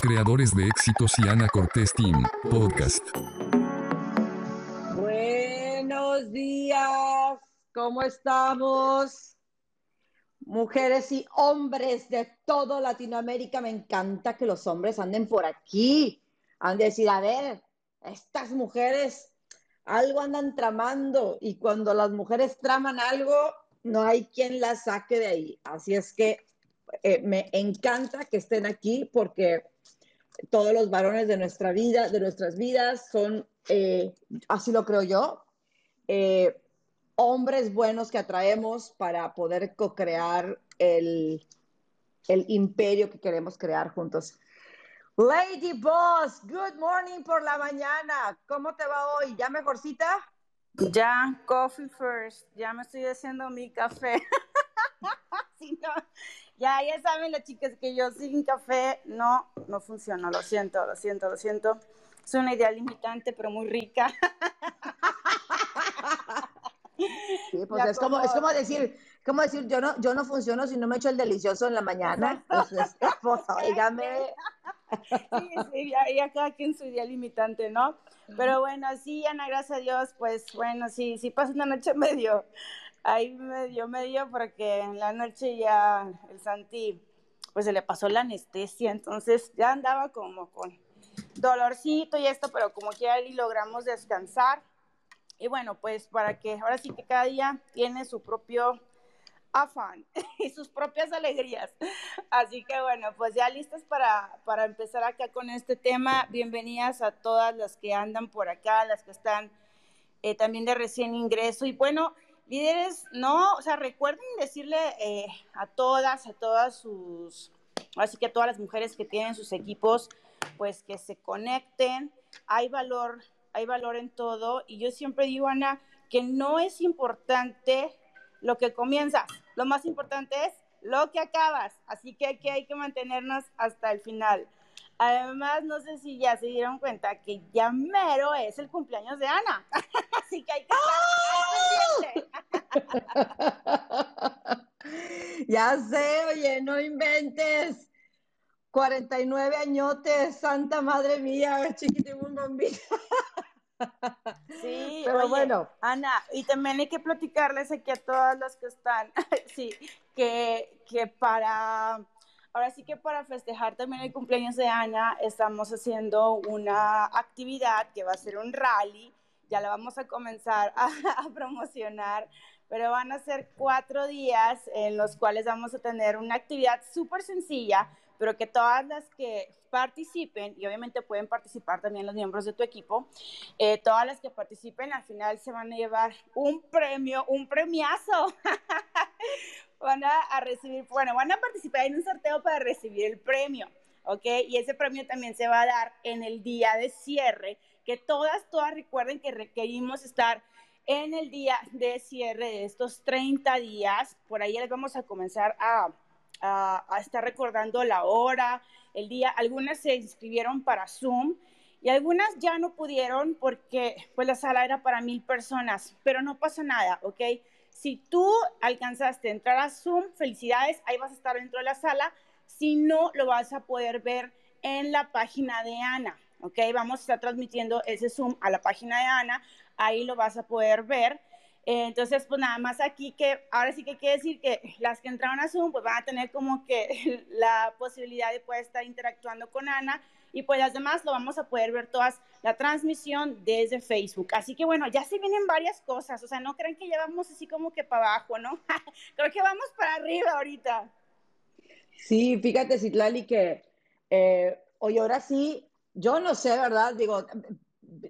creadores de éxitos y Ana Cortés Team, podcast. Buenos días, ¿cómo estamos? Mujeres y hombres de todo Latinoamérica, me encanta que los hombres anden por aquí, han de decir, a ver, estas mujeres algo andan tramando y cuando las mujeres traman algo, no hay quien las saque de ahí. Así es que eh, me encanta que estén aquí porque todos los varones de nuestra vida, de nuestras vidas, son, eh, así lo creo yo, eh, hombres buenos que atraemos para poder co-crear el, el imperio que queremos crear juntos. Lady Boss, good morning por la mañana. ¿Cómo te va hoy? ¿Ya mejorcita? Ya, coffee first. Ya me estoy haciendo mi café. ya, ya saben las chicas que yo sin café no, no funciona. Lo siento, lo siento, lo siento. Es una idea limitante, pero muy rica. Sí, pues es como, es como decir, como decir, yo no, yo no funciono si no me echo el delicioso en la mañana. Pues, pues, oígame. Sí, sí, ya, ya, cada quien su idea limitante, ¿no? Pero bueno, sí, Ana, gracias a Dios, pues bueno, sí, sí pasa una noche medio, ahí medio, medio, porque en la noche ya el Santi, pues se le pasó la anestesia, entonces ya andaba como con dolorcito y esto, pero como que ahí logramos descansar. Y bueno, pues para que ahora sí que cada día tiene su propio afán y sus propias alegrías. Así que bueno, pues ya listas para, para empezar acá con este tema. Bienvenidas a todas las que andan por acá, las que están eh, también de recién ingreso. Y bueno, líderes, no, o sea, recuerden decirle eh, a todas, a todas sus, así que a todas las mujeres que tienen sus equipos, pues que se conecten. Hay valor, hay valor en todo. Y yo siempre digo, Ana, que no es importante lo que comienzas, lo más importante es lo que acabas, así que aquí hay que mantenernos hasta el final. Además, no sé si ya se dieron cuenta que ya mero es el cumpleaños de Ana, así que hay que estar Ya sé, oye, no inventes. 49 añotes, santa madre mía, chiquitín bombito. Sí, pero bueno. Ana, y también hay que platicarles aquí a todas las que están, sí, que, que para, ahora sí que para festejar también el cumpleaños de Ana, estamos haciendo una actividad que va a ser un rally, ya la vamos a comenzar a, a promocionar, pero van a ser cuatro días en los cuales vamos a tener una actividad súper sencilla, pero que todas las que participen, y obviamente pueden participar también los miembros de tu equipo, eh, todas las que participen al final se van a llevar un premio, un premiazo. van a, recibir, bueno, van a participar en un sorteo para recibir el premio. ¿ok? Y ese premio también se va a dar en el día de cierre, que todas, todas recuerden que requerimos estar en el día de cierre de estos 30 días. Por ahí les vamos a comenzar a, a, estar recordando la hora, el día. Algunas se inscribieron para Zoom y algunas ya no pudieron porque pues la sala era para mil personas, pero no pasa nada, ¿ok? Si tú alcanzaste a entrar a Zoom, felicidades, ahí vas a estar dentro de la sala. Si no, lo vas a poder ver en la página de Ana, ¿ok? Vamos a estar transmitiendo ese Zoom a la página de Ana, ahí lo vas a poder ver. Eh, entonces, pues nada más aquí que ahora sí que quiere decir que las que entraron a Zoom, pues van a tener como que la posibilidad de poder estar interactuando con Ana y pues las demás lo vamos a poder ver todas la transmisión desde Facebook. Así que bueno, ya se vienen varias cosas, o sea, no crean que ya vamos así como que para abajo, ¿no? Creo que vamos para arriba ahorita. Sí, fíjate, Citlali, que eh, hoy ahora sí, yo no sé, ¿verdad? Digo,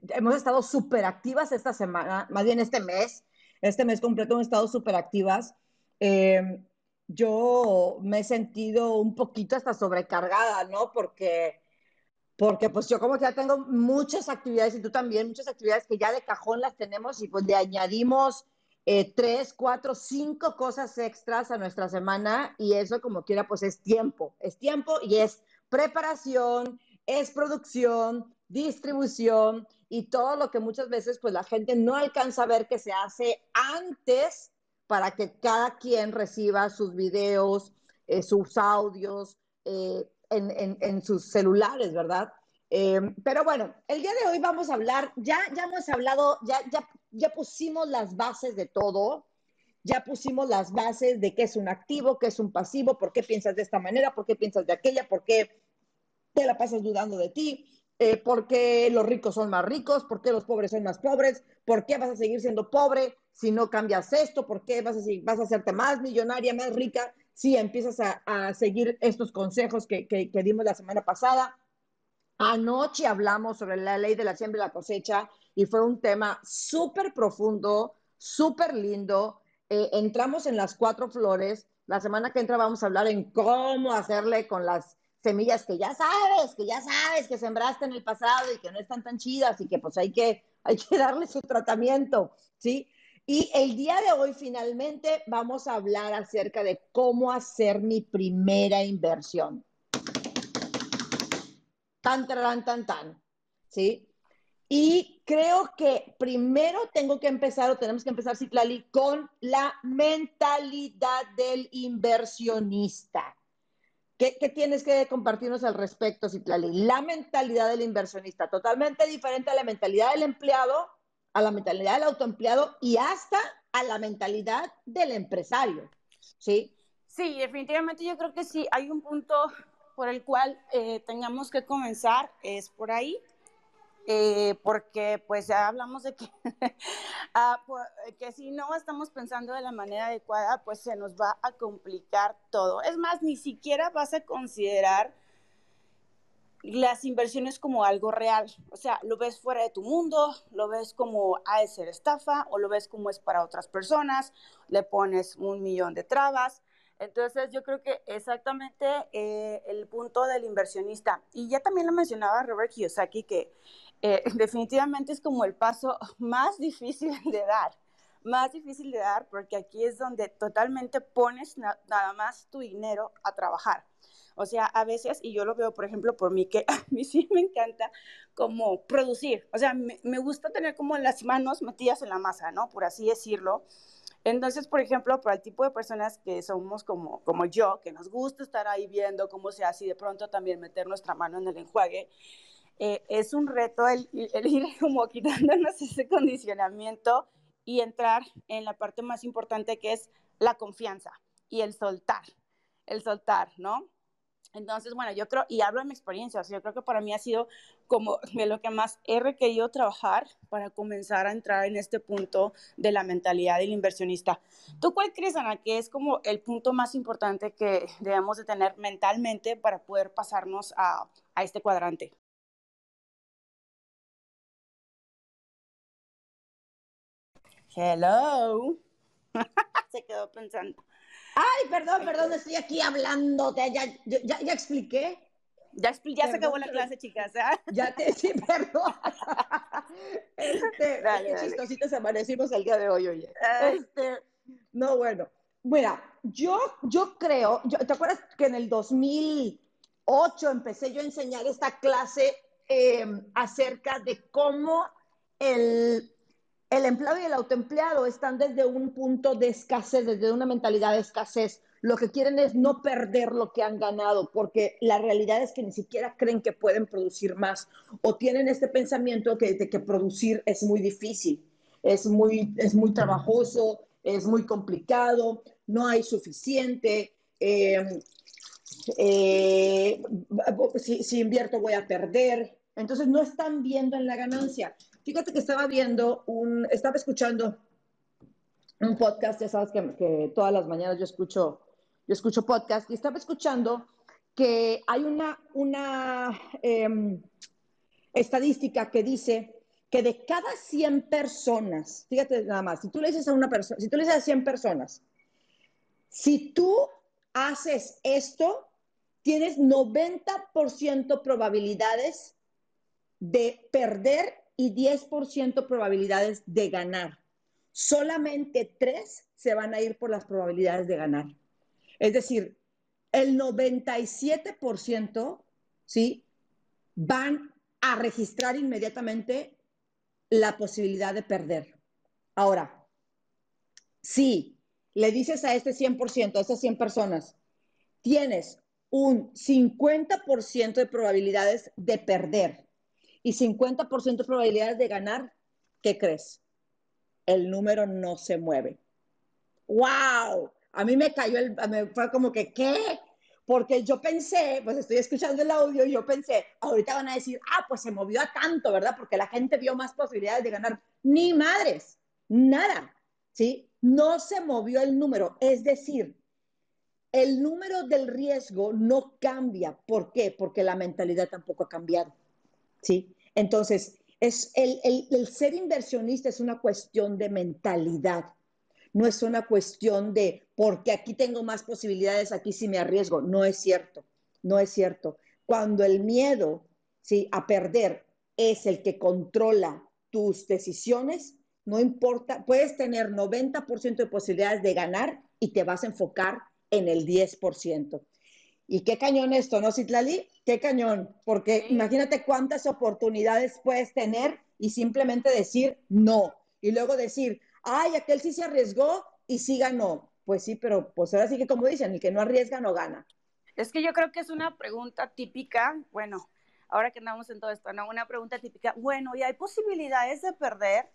hemos estado súper activas esta semana, más bien este mes este mes completo han estado súper activas. Eh, yo me he sentido un poquito hasta sobrecargada, ¿no? Porque, porque pues yo como que ya tengo muchas actividades y tú también, muchas actividades que ya de cajón las tenemos y pues le añadimos eh, tres, cuatro, cinco cosas extras a nuestra semana y eso como quiera pues es tiempo, es tiempo y es preparación, es producción, distribución y todo lo que muchas veces pues la gente no alcanza a ver que se hace antes para que cada quien reciba sus videos, eh, sus audios, eh, en, sus celulares, ¿verdad? Eh, pero bueno, el día de hoy vamos a hablar, ya, ya hemos hablado, ya, ya, ya pusimos las bases de todo, ya pusimos las bases de qué es un activo, qué es un pasivo, por qué piensas de esta manera, por qué piensas de aquella, por qué te la pasas dudando de ti, eh, por qué los ricos son más ricos, por qué los pobres son más pobres, por qué vas a seguir siendo pobre si no cambias esto, por qué vas a, vas hacerte más millonaria, más rica si empiezas a, seguir estos consejos que, que, dimos la semana pasada. Anoche hablamos sobre la ley de la siembra y la cosecha y fue un tema súper profundo, súper lindo. Eh, entramos en las cuatro flores. La semana que entra vamos a hablar en cómo hacerle con las semillas que ya sabes, que ya sabes que sembraste en el pasado y que no están tan chidas y que pues hay que, hay que darle su tratamiento, ¿sí? Y el día de hoy finalmente vamos a hablar acerca de cómo hacer mi primera inversión. Tan, tan, tan, tan, ¿sí? Y creo que primero tengo que empezar, o tenemos que empezar, Citlali, con la mentalidad del inversionista. ¿Qué, tienes que compartirnos al respecto, Citlali? La mentalidad del inversionista, totalmente diferente a la mentalidad del empleado, a la mentalidad del autoempleado y hasta a la mentalidad del empresario, ¿sí? Sí, definitivamente yo creo que sí, hay un punto por el cual eh, tengamos que comenzar, es por ahí, eh, porque pues ya hablamos de que, ah, que si no estamos pensando de la manera adecuada, pues se nos va a complicar todo. Es más, ni siquiera vas a considerar las inversiones como algo real. O sea, lo ves fuera de tu mundo, lo ves como ha ser estafa o lo ves como es para otras personas, le pones un millón de trabas. Entonces yo creo que exactamente eh, el punto del inversionista, y ya también lo mencionaba Robert Kiyosaki, que eh, definitivamente es como el paso más difícil de dar, más difícil de dar porque aquí es donde totalmente pones nada más tu dinero a trabajar. O sea, a veces, y yo lo veo, por ejemplo, por mí, que a mí sí me encanta como producir. O sea, me, gusta tener como las manos metidas en la masa, ¿no? Por así decirlo. Entonces, por ejemplo, para el tipo de personas que somos como, como yo, que nos gusta estar ahí viendo cómo se hace y de pronto también meter nuestra mano en el enjuague, eh, es un reto el, ir como quitándonos ese condicionamiento y entrar en la parte más importante que es la confianza y el soltar, el soltar, ¿no? Entonces, bueno, yo creo, y hablo de mi experiencia, o yo creo que para mí ha sido como lo que más he requerido trabajar para comenzar a entrar en este punto de la mentalidad del inversionista. ¿Tú cuál crees, Ana, que es como el punto más importante que debemos de tener mentalmente para poder pasarnos a este cuadrante? Hello. Se quedó pensando. Ay, perdón, perdón, estoy aquí hablando. Ya, ya, ya, expliqué. Ya, ya se acabó la clase, chicas. ¿eh? Ya te, sí, perdón. Este, dale, qué chistositos amanecimos el día de hoy, oye. Este, no, bueno. Mira, yo, yo creo, ¿te acuerdas que en el 2008 empecé yo a enseñar esta clase em, acerca de cómo el el empleado y el autoempleado están desde un punto de escasez, desde una mentalidad de escasez. Lo que quieren es no perder lo que han ganado, porque la realidad es que ni siquiera creen que pueden producir más o tienen este pensamiento de que producir es muy difícil, es muy, es muy trabajoso, es muy complicado, no hay suficiente. Eh, eh, si, si invierto voy a perder. Entonces no están viendo en la ganancia. Fíjate que estaba viendo un, estaba escuchando un podcast, ya sabes que, todas las mañanas yo escucho, yo escucho podcast y estaba escuchando que hay una, una em, estadística que dice que de cada 100 personas, fíjate nada más, si tú le dices a una persona, si tú le dices a 100 personas, si tú haces esto, tienes 90% probabilidades de perder y 10% probabilidades de ganar. Solamente 3 se van a ir por las probabilidades de ganar. Es decir, el 97%, ¿sí? Van a registrar inmediatamente la posibilidad de perder. Ahora, si le dices a este 100%, a estas 100 personas, tienes un 50% de probabilidades de perder y 50% de probabilidades de ganar, ¿qué crees? El número no se mueve. ¡Wow! A mí me cayó el, me fue como que, ¿qué? Porque yo pensé, pues estoy escuchando el audio y yo pensé, ahorita van a decir, ah, pues se movió a tanto, ¿verdad? Porque la gente vio más posibilidades de ganar. Ni madres, nada, ¿sí? No se movió el número. Es decir, el número del riesgo no cambia. ¿Por qué? Porque la mentalidad tampoco ha cambiado. ¿Sí? Entonces, es el, el, ser inversionista es una cuestión de mentalidad. No es una cuestión de porque aquí tengo más posibilidades, aquí sí me arriesgo. No es cierto, no es cierto. Cuando el miedo ¿sí? a perder es el que controla tus decisiones, no importa, puedes tener 90% de posibilidades de ganar y te vas a enfocar en el 10%. Y qué cañón esto, ¿no, Citlali? Qué cañón, porque imagínate cuántas oportunidades puedes tener y simplemente decir no. Y luego decir, ay, aquel sí se arriesgó y sí ganó. Pues sí, pero pues ahora sí que como dicen, el que no arriesga no gana. Es que yo creo que es una pregunta típica, bueno, ahora que andamos en todo esto, ¿no? Una pregunta típica, bueno, ¿y hay posibilidades de perder?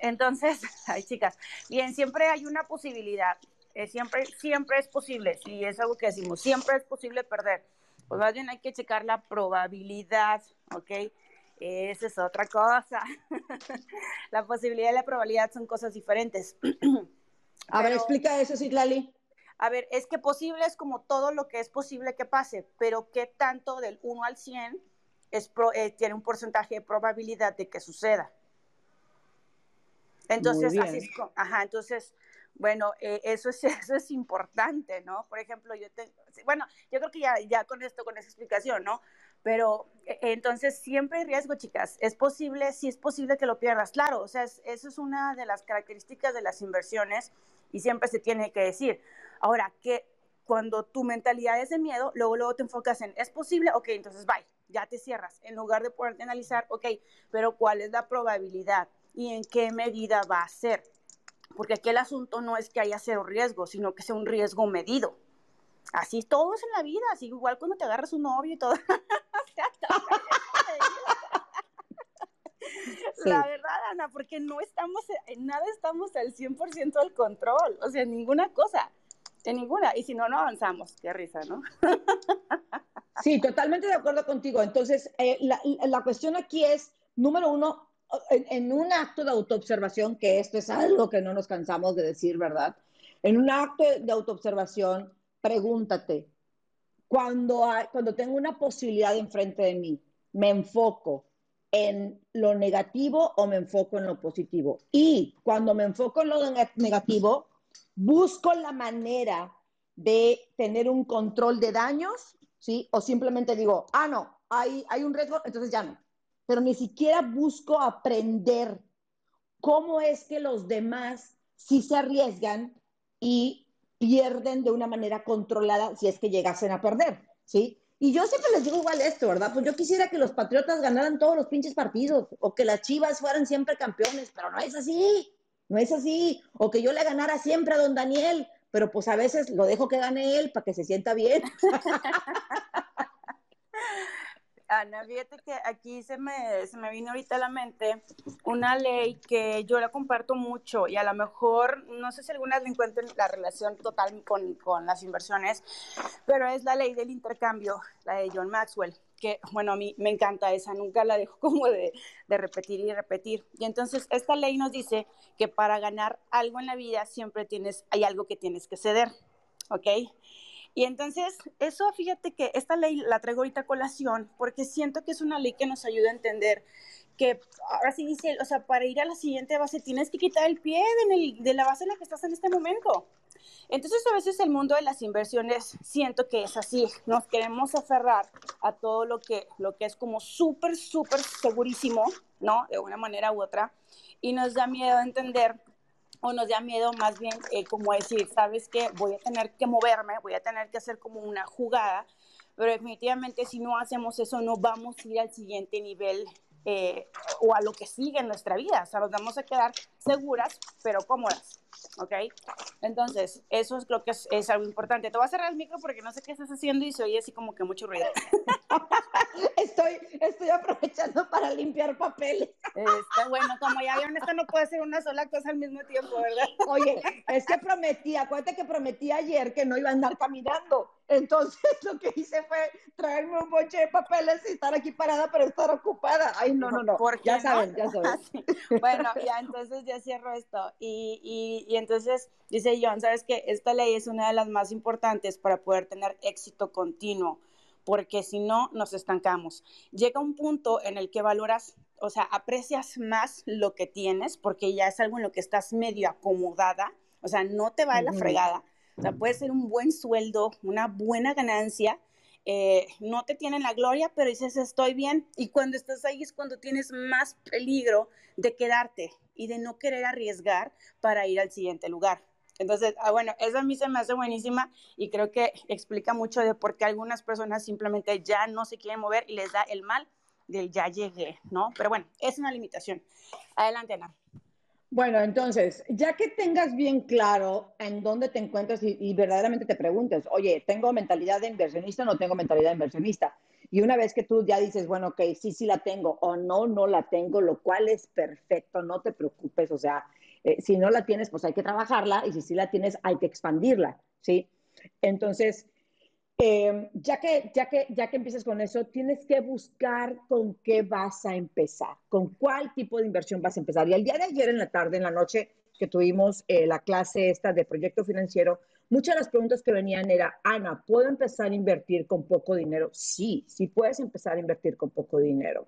Entonces, ay chicas, bien, siempre hay una posibilidad, eh, siempre, siempre es posible, si es algo que decimos, siempre es posible perder. Pues más bien hay que checar la probabilidad, ¿ok? Esa es otra cosa. la posibilidad y la probabilidad son cosas diferentes. a ver, explica eso, Citlali. A ver, es que posible es como todo lo que es posible que pase, pero ¿qué tanto del 1 al 100 es eh, tiene un porcentaje de probabilidad de que suceda? Entonces, así es, ajá, entonces, bueno, eh, eso, es, eso es importante, ¿no? Por ejemplo, yo tengo, bueno, yo creo que ya, ya con esto, con esa explicación, ¿no? Pero e, entonces siempre hay riesgo, chicas. Es posible, sí es posible que lo pierdas. Claro, o sea, eso es una de las características de las inversiones y siempre se tiene que decir. Ahora, que cuando tu mentalidad es de miedo, luego, luego te enfocas en, ¿es posible? Ok, entonces bye, ya te cierras. En lugar de poderte analizar, ok, pero ¿cuál es la probabilidad y en qué medida va a ser? Porque aquí el asunto no es que haya cero riesgo, sino que sea un riesgo medido. Así todo es en la vida, así igual cuando te agarras un novio y todo. La verdad, Ana, porque no estamos, en nada estamos al 100% del control, o sea, ninguna cosa, en ninguna. Y si no, no avanzamos, qué risa, ¿no? Sí, totalmente de acuerdo contigo. Entonces, eh, la, la cuestión aquí es, número uno, en, un acto de autoobservación, que esto es algo que no nos cansamos de decir, ¿verdad? En un acto de autoobservación, pregúntate, cuando, cuando tengo una posibilidad enfrente de mí, ¿me enfoco en lo negativo o me enfoco en lo positivo? Y cuando me enfoco en lo negativo, busco la manera de tener un control de daños, ¿sí? O simplemente digo, ah, no, hay, hay un riesgo, entonces ya no pero ni siquiera busco aprender cómo es que los demás sí se arriesgan y pierden de una manera controlada si es que llegasen a perder, ¿sí? Y yo siempre les digo igual esto, ¿verdad? Pues yo quisiera que los Patriotas ganaran todos los pinches partidos o que las Chivas fueran siempre campeones, pero no es así, no es así. O que yo le ganara siempre a don Daniel, pero pues a veces lo dejo que gane él para que se sienta bien. Ana, fíjate que aquí se me, se me vino ahorita a la mente una ley que yo la comparto mucho y a lo mejor, no sé si algunas le encuentren la relación total con, con las inversiones, pero es la ley del intercambio, la de John Maxwell que, bueno, a mí me encanta esa, nunca la dejo como de, de, repetir y repetir. Y entonces esta ley nos dice que para ganar algo en la vida siempre tienes, hay algo que tienes que ceder, ¿ok? Y entonces, eso fíjate que esta ley la traigo ahorita a colación porque siento que es una ley que nos ayuda a entender que ahora sí dice, o sea, para ir a la siguiente base tienes que quitar el pie de, el, de la base en la que estás en este momento. Entonces, a veces el mundo de las inversiones siento que es así. Nos queremos aferrar a todo lo que, lo que es como súper, súper segurísimo, ¿no? De una manera u otra. Y nos da miedo entender o nos da miedo más bien eh, como decir, sabes que voy a tener que moverme, voy a tener que hacer como una jugada, pero definitivamente si no hacemos eso no vamos a ir al siguiente nivel eh, o a lo que sigue en nuestra vida, o sea, nos vamos a quedar seguras pero cómodas. ¿Ok? Entonces, eso es, creo que es, algo importante. Te voy a cerrar el micro porque no sé qué estás haciendo y se oye así como que mucho ruido. estoy, estoy aprovechando para limpiar papeles. Está bueno, como ya vieron, esto no puede ser una sola cosa al mismo tiempo, ¿verdad? Oye, es que prometí, acuérdate que prometí ayer que no iba a andar caminando. Entonces lo que hice fue traerme un boche de papeles y estar aquí parada, pero estar ocupada. Ay, no, no, no. Ya saben, ya saben. Bueno, ya entonces ya cierro esto. Y, y, y entonces dice John, ¿sabes qué? Esta ley es una de las más importantes para poder tener éxito continuo porque si no nos estancamos. Llega un punto en el que valoras, o sea, aprecias más lo que tienes porque ya es algo en lo que estás medio acomodada, o sea, no te va de la fregada o sea, puede ser un buen sueldo, una buena ganancia. Eh, no te tienen la gloria, pero dices estoy bien. Y cuando estás ahí es cuando tienes más peligro de quedarte y de no querer arriesgar para ir al siguiente lugar. Entonces, ah, bueno, esa a mí se me hace buenísima y creo que explica mucho de por qué algunas personas simplemente ya no se quieren mover y les da el mal del ya llegué, ¿no? Pero bueno, es una limitación. Adelante, Ana. Bueno, entonces, ya que tengas bien claro en dónde te encuentras y, verdaderamente te preguntes, oye, ¿tengo mentalidad de inversionista o no tengo mentalidad de inversionista? Y una vez que tú ya dices, bueno, ok, sí, sí la tengo o no, no la tengo, lo cual es perfecto, no te preocupes, o sea, eh, si no la tienes, pues hay que trabajarla y si sí la tienes, hay que expandirla, ¿sí? Entonces, eh, ya, que, ya, que, ya que empieces con eso, tienes que buscar con qué vas a empezar, con cuál tipo de inversión vas a empezar. Y el día de ayer en la tarde, en la noche que tuvimos eh, la clase esta de proyecto financiero, muchas de las preguntas que venían era, Ana, ¿puedo empezar a invertir con poco dinero? Sí, sí puedes empezar a invertir con poco dinero.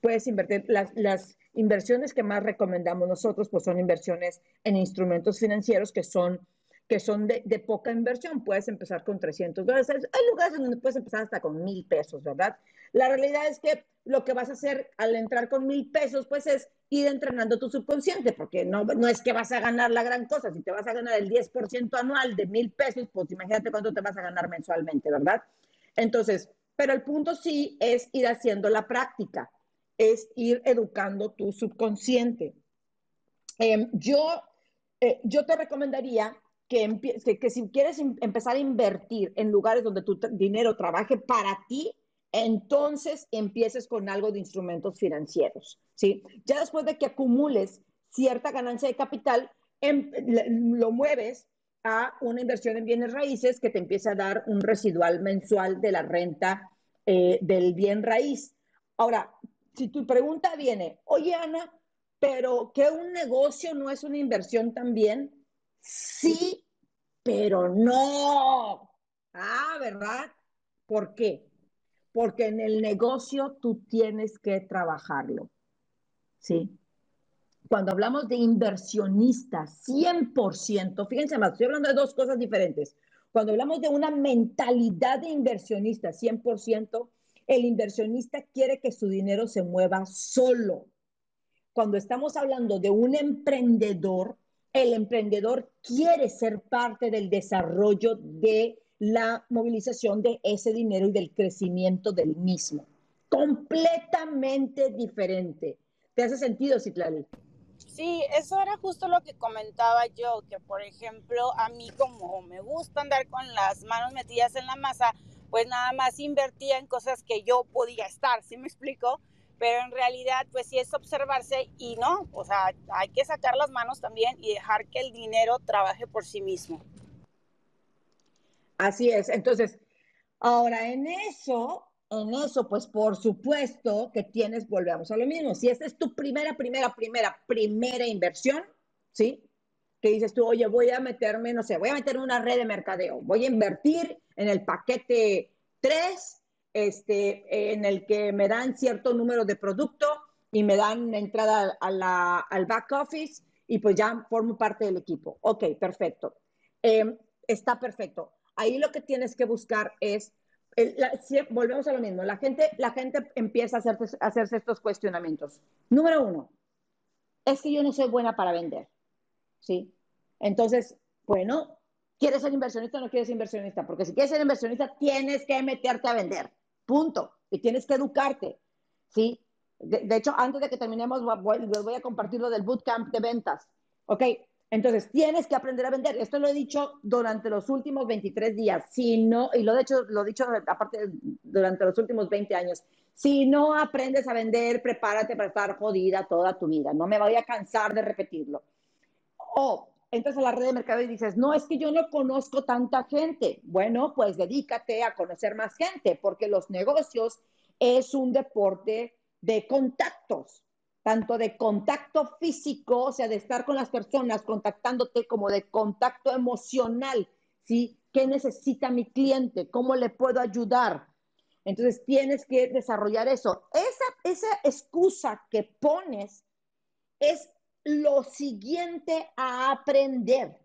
Puedes invertir, las, las inversiones que más recomendamos nosotros, pues son inversiones en instrumentos financieros que son que son de, poca inversión. Puedes empezar con 300 dólares. Hay lugares donde puedes empezar hasta con mil pesos, ¿verdad? La realidad es que lo que vas a hacer al entrar con mil pesos, pues es ir entrenando tu subconsciente, porque no, no es que vas a ganar la gran cosa. Si te vas a ganar el 10% anual de mil pesos, pues imagínate cuánto te vas a ganar mensualmente, ¿verdad? Entonces, pero el punto sí es ir haciendo la práctica, es ir educando tu subconsciente. Em, yo, eh, yo te recomendaría que, si quieres empezar a invertir en lugares donde tu dinero trabaje para ti, entonces empieces con algo de instrumentos financieros, ¿sí? Ya después de que acumules cierta ganancia de capital, em, lo mueves a una inversión en bienes raíces que te empieza a dar un residual mensual de la renta eh, del bien raíz. Ahora, si tu pregunta viene, oye Ana, pero que un negocio no es una inversión también, Sí, pero no. Ah, ¿verdad? ¿Por qué? Porque en el negocio tú tienes que trabajarlo. ¿Sí? Cuando hablamos de inversionista, 100%, fíjense más, estoy hablando de dos cosas diferentes. Cuando hablamos de una mentalidad de inversionista, 100%, el inversionista quiere que su dinero se mueva solo. Cuando estamos hablando de un emprendedor, el emprendedor quiere ser parte del desarrollo de la movilización de ese dinero y del crecimiento del mismo. Completamente diferente. ¿Te hace sentido, Citlali? Sí, eso era justo lo que comentaba yo, que por ejemplo, a mí como me gusta andar con las manos metidas en la masa, pues nada más invertía en cosas que yo podía estar, ¿sí me explico? Pero en realidad pues sí es observarse y no, o sea, hay que sacar las manos también y dejar que el dinero trabaje por sí mismo. Así es, entonces, ahora en eso, en eso pues por supuesto que tienes, volvemos a lo mismo, si esta es tu primera, primera, primera, primera inversión, ¿sí? Que dices tú, oye, voy a meterme, no sé, voy a meter una red de mercadeo, voy a invertir en el paquete 3 este, en el que me dan cierto número de producto y me dan entrada al back office y pues ya formo parte del equipo. Ok, perfecto. Em, está perfecto. Ahí lo que tienes que buscar es, volvemos a lo mismo, la gente, la gente empieza a hacerse, a hacerse estos cuestionamientos. Número uno, es que yo no soy buena para vender. ¿Sí? Entonces, bueno, ¿quieres ser inversionista o no quieres ser inversionista? Porque si quieres ser inversionista, tienes que meterte a vender. Punto. Y tienes que educarte. ¿Sí? De, hecho, antes de que terminemos, les voy a compartir lo del bootcamp de ventas. ¿Ok? Entonces, tienes que aprender a vender. Esto lo he dicho durante los últimos 23 días. Si no, y lo he hecho, lo he dicho aparte durante los últimos 20 años. Si no aprendes a vender, prepárate para estar jodida toda tu vida. No me voy a cansar de repetirlo. O entras a la red de mercado y dices, no, es que yo no conozco tanta gente. Bueno, pues dedícate a conocer más gente, porque los negocios es un deporte de contactos tanto de contacto físico, o sea, de estar con las personas contactándote, como de contacto emocional, ¿sí? ¿Qué necesita mi cliente? ¿Cómo le puedo ayudar? Entonces tienes que desarrollar eso. Esa, esa excusa que pones es lo siguiente a aprender,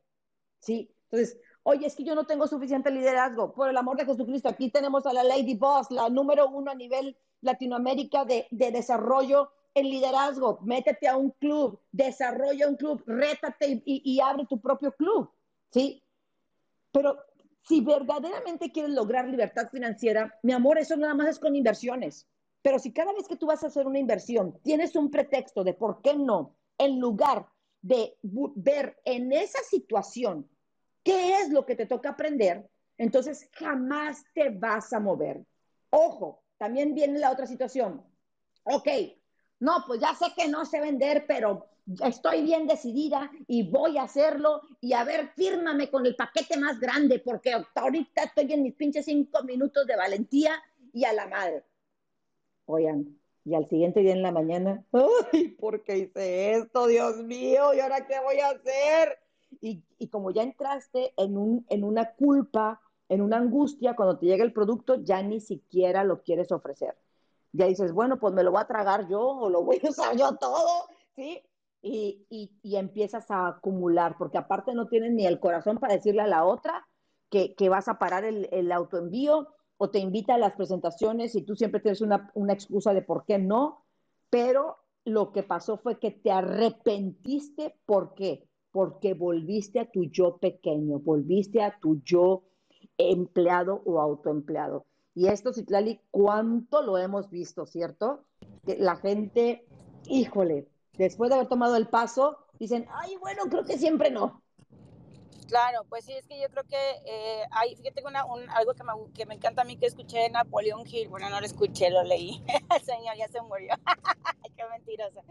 ¿sí? Entonces, oye, es que yo no tengo suficiente liderazgo. Por el amor de Jesucristo, aquí tenemos a la Lady Boss, la número uno a nivel Latinoamérica de, de desarrollo el liderazgo, métete a un club, desarrolla un club, rétate y, abre tu propio club, ¿sí? Pero si verdaderamente quieres lograr libertad financiera, mi amor, eso nada más es con inversiones. Pero si cada vez que tú vas a hacer una inversión tienes un pretexto de por qué no, en lugar de ver en esa situación qué es lo que te toca aprender, entonces jamás te vas a mover. Ojo, también viene la otra situación. Ok, no, pues ya sé que no sé vender, pero estoy bien decidida y voy a hacerlo y a ver, fírmame con el paquete más grande porque ahorita estoy en mis pinches cinco minutos de valentía y a la madre. Oigan, y al siguiente día en la mañana, ¡ay, por qué hice esto, Dios mío! ¿Y ahora qué voy a hacer? Y, y como ya entraste en, un, en una culpa, en una angustia, cuando te llega el producto, ya ni siquiera lo quieres ofrecer ya dices, bueno, pues me lo voy a tragar yo o lo voy a usar yo todo, ¿sí? Y, y, empiezas a acumular, porque aparte no tienes ni el corazón para decirle a la otra que, que vas a parar el, el, autoenvío o te invita a las presentaciones y tú siempre tienes una, una excusa de por qué no, pero lo que pasó fue que te arrepentiste, ¿por qué? Porque volviste a tu yo pequeño, volviste a tu yo empleado o autoempleado. Y esto, Citlali, ¿cuánto lo hemos visto, cierto? Que la gente, híjole, después de haber tomado el paso, dicen, ay, bueno, creo que siempre no. Claro, pues sí, es que yo creo que eh, hay, fíjate una, un, algo que me, que me encanta a mí que escuché de Napoleón Hill, bueno, no lo escuché, lo leí, el señor ya se murió, qué mentirosa.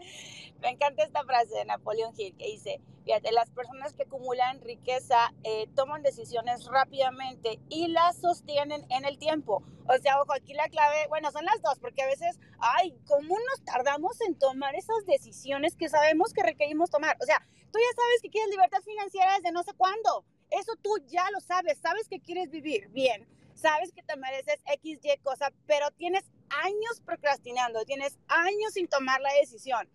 Me encanta esta frase de Napoleón Hill que dice, fíjate, las personas que acumulan riqueza eh, toman decisiones rápidamente y las sostienen en el tiempo. O sea, ojo, aquí la clave, bueno, son las dos, porque a veces, ay, ¿cómo nos tardamos en tomar esas decisiones que sabemos que requerimos tomar? O sea, tú ya sabes que quieres libertad financiera desde no sé cuándo. Eso tú ya lo sabes, sabes que quieres vivir bien, sabes que te mereces X, Y cosa, pero tienes años procrastinando, tienes años sin tomar la decisión.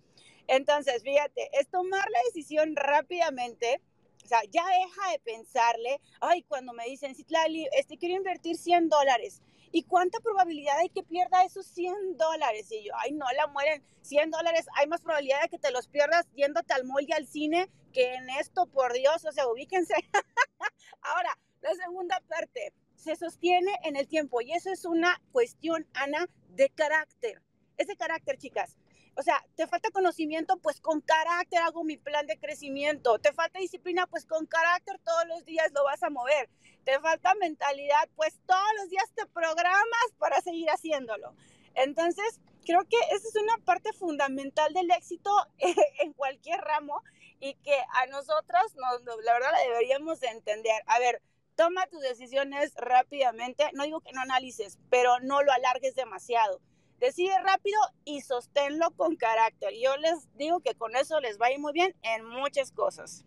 Entonces, fíjate, es tomar la decisión rápidamente. O sea, ya deja de pensarle, ay, cuando me dicen, Citlali, este, quiero invertir 100 dólares. ¿Y cuánta probabilidad hay que pierda esos 100 dólares? Y yo, ay, no la mueren. 100 dólares, hay más probabilidad de que te los pierdas yéndote al mall y al cine que en esto, por Dios, o sea, ubíquense. Ahora, la segunda parte, se sostiene en el tiempo y eso es una cuestión, Ana, de carácter. Ese carácter, chicas. O sea, te falta conocimiento, pues con carácter hago mi plan de crecimiento. Te falta disciplina, pues con carácter todos los días lo vas a mover te falta mentalidad, pues todos los días te programas para seguir haciéndolo. Entonces, creo que esa es una parte fundamental del éxito en cualquier ramo y que a nosotros, la verdad, la deberíamos de entender. A ver, toma tus decisiones rápidamente. No digo que no analices, pero no lo alargues demasiado. Decide rápido y sosténlo con carácter. Yo les digo que con eso les va a ir muy bien en muchas cosas.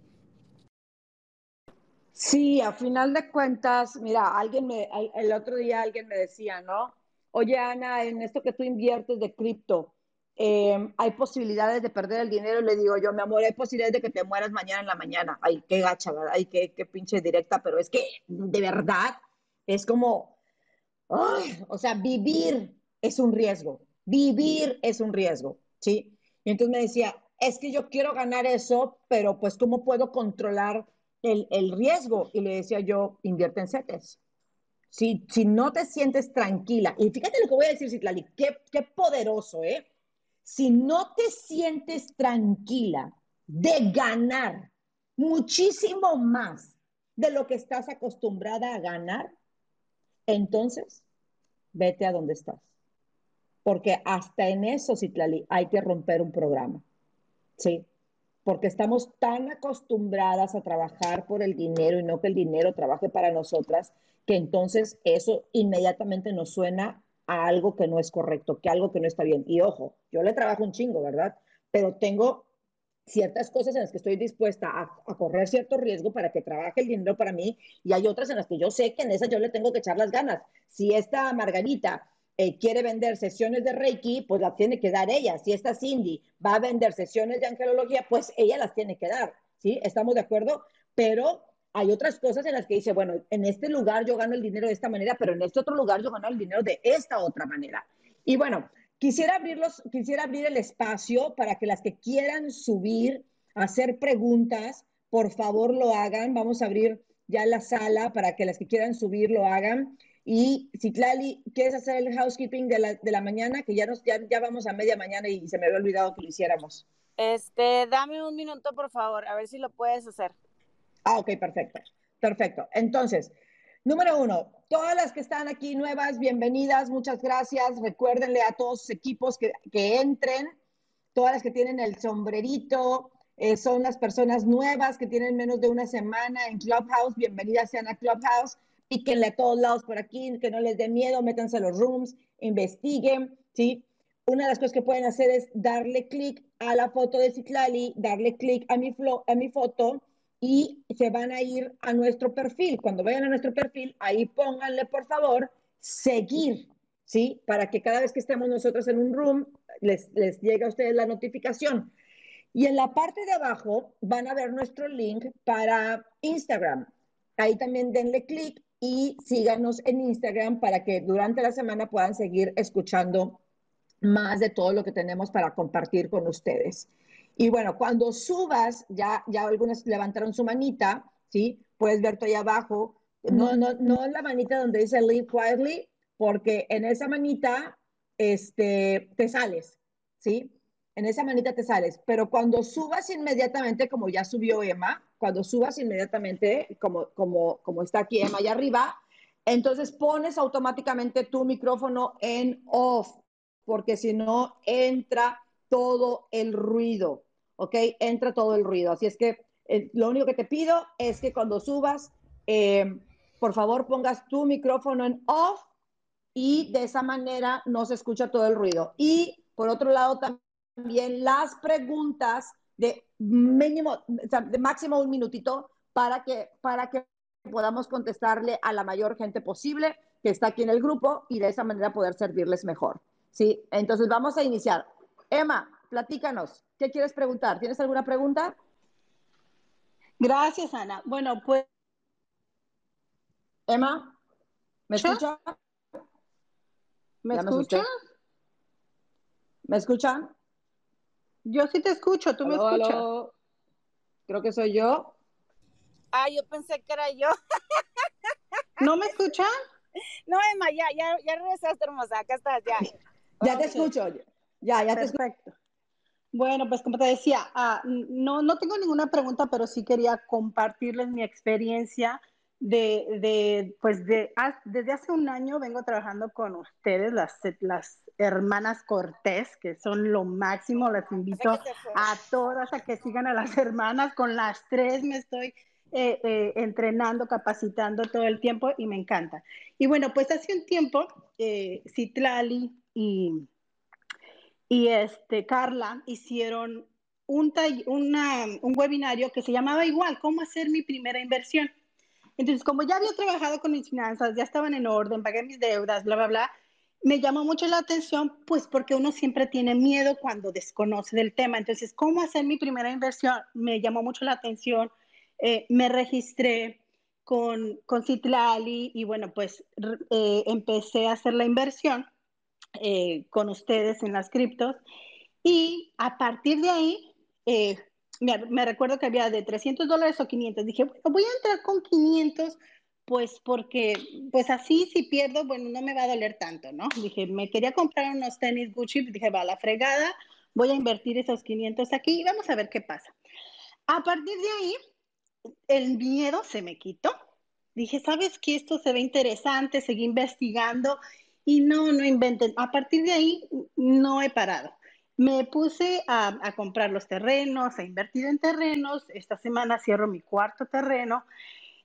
Sí, a final de cuentas, mira, alguien me, el otro día alguien me decía, ¿no? Oye, Ana, en esto que tú inviertes de cripto, em, hay posibilidades de perder el dinero. Le digo yo, mi amor, hay posibilidades de que te mueras mañana en la mañana. Ay, qué gacha, ¿verdad? Ay, qué, qué pinche directa, pero es que de verdad es como, o sea, vivir es un riesgo. Vivir es un riesgo, ¿sí? Y entonces me decía, es que yo quiero ganar eso, pero pues, ¿cómo puedo controlar? el, riesgo y le decía yo, invierte en CETES. Si, si no te sientes tranquila, y fíjate lo que voy a decir, Citlali, qué, qué poderoso, ¿eh? Si no te sientes tranquila de ganar muchísimo más de lo que estás acostumbrada a ganar, entonces vete a donde estás. Porque hasta en eso, Citlali, hay que romper un programa. ¿Sí? Porque estamos tan acostumbradas a trabajar por el dinero y no que el dinero trabaje para nosotras, que entonces eso inmediatamente nos suena a algo que no es correcto, que algo que no está bien. Y ojo, yo le trabajo un chingo, ¿verdad? Pero tengo ciertas cosas en las que estoy dispuesta a, correr cierto riesgo para que trabaje el dinero para mí y hay otras en las que yo sé que en esas yo le tengo que echar las ganas. Si esta Margarita eh, quiere vender sesiones de Reiki, pues las tiene que dar ella. Si esta Cindy va a vender sesiones de angelología, pues ella las tiene que dar. ¿Sí? ¿Estamos de acuerdo? Pero hay otras cosas en las que dice, bueno, en este lugar yo gano el dinero de esta manera, pero en este otro lugar yo gano el dinero de esta otra manera. Y bueno, quisiera, abrirlos, quisiera abrir el espacio para que las que quieran subir, hacer preguntas, por favor lo hagan. Vamos a abrir ya la sala para que las que quieran subir lo hagan. Y si Clali, ¿quieres hacer el housekeeping de la, de la mañana? Que ya, nos, ya, ya vamos a media mañana y se me había olvidado que lo hiciéramos. Este, dame un minuto, por favor, a ver si lo puedes hacer. Ah, ok, perfecto. Perfecto. Entonces, número uno, todas las que están aquí nuevas, bienvenidas, muchas gracias. Recuérdenle a todos los equipos que, entren, todas las que tienen el sombrerito, eh, son las personas nuevas que tienen menos de una semana en Clubhouse, bienvenidas sean a Clubhouse, píquenle a todos lados por aquí, que no les dé miedo, métanse a los rooms, investiguen, ¿sí? Una de las cosas que pueden hacer es darle clic a la foto de Citlali, darle clic a mi, a mi foto, y se van a ir a nuestro perfil. Cuando vayan a nuestro perfil, ahí pónganle por favor seguir, ¿sí? Para que cada vez que estemos nosotros en un room, les, les llegue a ustedes la notificación. Y en la parte de abajo van a ver nuestro link para Instagram. Ahí también denle clic y síganos en Instagram para que durante la semana puedan seguir escuchando más de todo lo que tenemos para compartir con ustedes. Y bueno, cuando subas, ya, ya algunas levantaron su manita, ¿sí? Puedes verte ahí abajo. No, no, no la manita donde dice Live Quietly, porque en esa manita este, te sales, ¿sí? En esa manita te sales. Pero cuando subas inmediatamente, como ya subió Emma, cuando subas inmediatamente, como, como, como está aquí Emma allá arriba, entonces pones automáticamente tu micrófono en off, porque si no entra todo el ruido, ¿ok? Entra todo el ruido. Así es que eh, lo único que te pido es que cuando subas, eh, por favor pongas tu micrófono en off y de esa manera no se escucha todo el ruido. Y por otro lado también las preguntas de mínimo, de máximo un minutito para que, para que podamos contestarle a la mayor gente posible que está aquí en el grupo y de esa manera poder servirles mejor. ¿sí? Entonces vamos a iniciar. Emma, platícanos, ¿qué quieres preguntar? ¿Tienes alguna pregunta? Gracias, Ana. Bueno, pues... Emma, ¿me escucha? ¿Me escucha? ¿Me escuchan? Yo sí te escucho, ¿tú me escuchas? Creo que soy yo. Ah, yo pensé que era yo. ¿No me escuchan? No, Emma, ya, ya, ya regresaste, hermosa, acá estás, ya. Ya te escucho. Ya, ya Perfecto. Bueno, pues como te decía, ah, no, no tengo ninguna pregunta, pero sí quería compartirles mi experiencia de, de pues de, desde hace un año vengo trabajando con ustedes, las, las hermanas Cortés, que son lo máximo, les invito a todas a que sigan a las hermanas, con las tres me estoy eh, eh, entrenando, capacitando todo el tiempo y me encanta. Y bueno, pues hace un tiempo, eh, Citlali y y este, Carla hicieron un, un webinario que se llamaba igual, ¿cómo hacer mi primera inversión? Entonces, como ya había trabajado con mis finanzas, ya estaban en orden, pagué mis deudas, bla, bla, bla, me llamó mucho la atención, pues porque uno siempre tiene miedo cuando desconoce del tema. Entonces, ¿cómo hacer mi primera inversión? Me llamó mucho la atención. Eh, me registré con, con Citlali y bueno, pues eh, empecé a hacer la inversión eh, con ustedes en las criptos. Y a partir de ahí, eh, me, recuerdo que había de 300 dólares o 500. Dije, bueno, voy a entrar con 500, pues porque, pues así si pierdo, bueno, no me va a doler tanto, ¿no? Dije, me quería comprar unos tenis Gucci, dije, va a la fregada, voy a invertir esos 500 aquí y vamos a ver qué pasa. A partir de ahí, el miedo se me quitó. Dije, ¿sabes qué? Esto se ve interesante, seguí investigando y no, no inventen. A partir de ahí no he parado. Me puse a, a, comprar los terrenos, a invertir en terrenos. Esta semana cierro mi cuarto terreno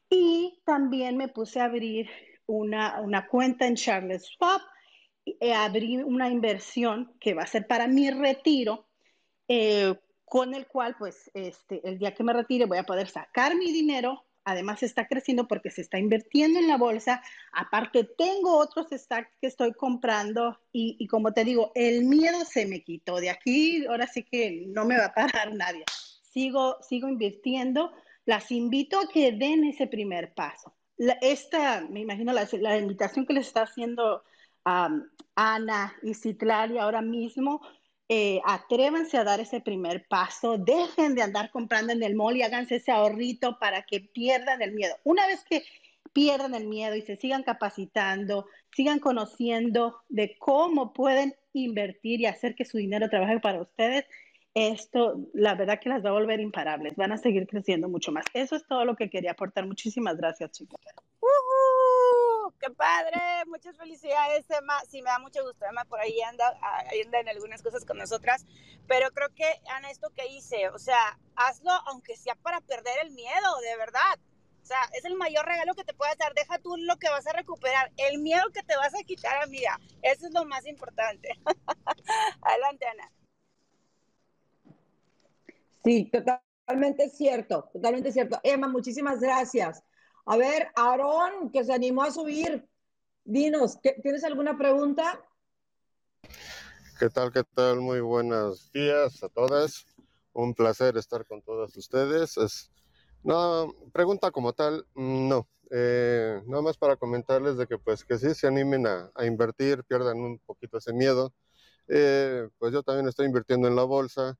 y también me puse a abrir una, una cuenta en Charles Schwab. Eh, abrí una inversión que va a ser para mi retiro, eh, con el cual, pues, este, el día que me retire voy a poder sacar mi dinero. Además, está creciendo porque se está invirtiendo en la bolsa. Aparte, tengo otros stacks que estoy comprando y, y como te digo, el miedo se me quitó. De aquí, ahora sí que no me va a parar nadie. Sigo, sigo invirtiendo las invito a que den ese primer paso. La, esta, me imagino, la, la, invitación que les está haciendo um, Ana y Citlali ahora mismo, eh, atrévanse a dar ese primer paso, dejen de andar comprando en el mall y háganse ese ahorrito para que pierdan el miedo. Una vez que pierdan el miedo y se sigan capacitando, sigan conociendo de cómo pueden invertir y hacer que su dinero trabaje para ustedes, esto, la verdad que las va a volver imparables, van a seguir creciendo mucho más. Eso es todo lo que quería aportar. Muchísimas gracias, chicas. Uh -huh, ¡Qué padre! Muchas felicidades, Emma. Sí, me da mucho gusto. Emma por ahí anda, anda en algunas cosas con nosotras, pero creo que, Ana, esto que hice, o sea, hazlo aunque sea para perder el miedo, de verdad. O sea, es el mayor regalo que te puedes dar. Deja tú lo que vas a recuperar. El miedo que te vas a quitar, amiga. Eso es lo más importante. Adelante, Ana. Sí, totalmente cierto, totalmente cierto. Emma, muchísimas gracias. A ver, Aarón, que se animó a subir, dinos, ¿tienes alguna pregunta? ¿Qué tal, qué tal? Muy buenos días a todas. Un placer estar con todas ustedes. Es, no, pregunta como tal, no. Eh, nada más para comentarles de que pues que sí se animen a, a invertir, pierdan un poquito ese miedo. Eh, pues yo también estoy invirtiendo en la bolsa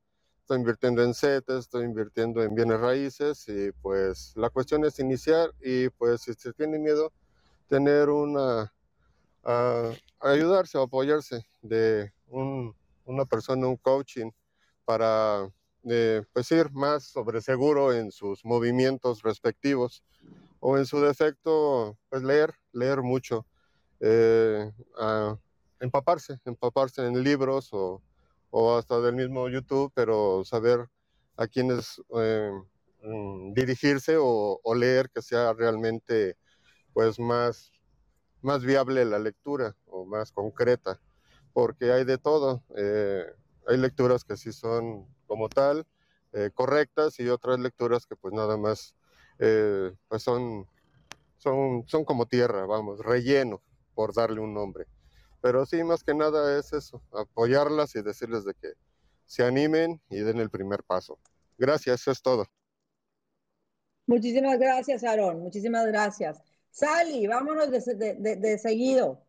estoy invirtiendo en CETES, estoy invirtiendo en bienes raíces y pues la cuestión es iniciar y pues si se tiene miedo, tener una, uh, ayudarse o apoyarse de un, una persona, un coaching para eh, pues ir más sobre seguro en sus movimientos respectivos o en su defecto pues leer, leer mucho, eh, empaparse, empaparse en libros o o hasta del mismo YouTube, pero saber a quiénes eh, dirigirse o, leer que sea realmente pues más, más viable la lectura o más concreta, porque hay de todo. Eh, hay lecturas que sí son como tal eh, correctas y otras lecturas que pues nada más pues son, son, son como tierra, vamos, relleno, por darle un nombre. Pero sí, más que nada es eso, apoyarlas y decirles de que se animen y den el primer paso. Gracias, eso es todo. Muchísimas gracias, Aarón. Muchísimas gracias. Sally, vámonos de, de, de, de, seguido.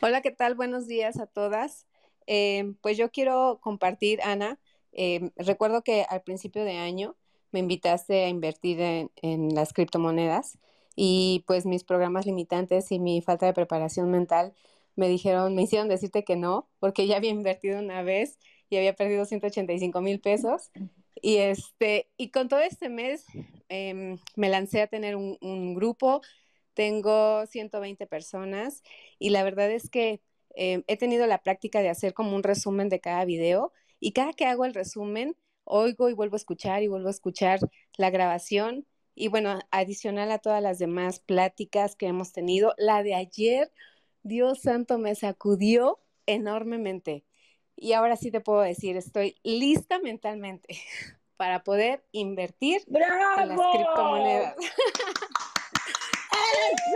Hola, ¿qué tal? Buenos días a todas. Eh, pues yo quiero compartir, Ana, eh, recuerdo que al principio de año me invitaste a invertir en, en las criptomonedas y pues mis programas limitantes y mi falta de preparación mental me dijeron, me hicieron decirte que no, porque ya había invertido una vez y había perdido 185 mil pesos. Y, este, y con todo este mes eh, me lancé a tener un, grupo, tengo 120 personas y la verdad es que eh, he tenido la práctica de hacer como un resumen de cada video y cada que hago el resumen, oigo y vuelvo a escuchar y vuelvo a escuchar la grabación. Y bueno, adicional a todas las demás pláticas que hemos tenido, la de ayer Dios santo me sacudió enormemente. Y ahora sí te puedo decir, estoy lista mentalmente para poder invertir ¡Bravo! en las criptomonedas. ¡Eso!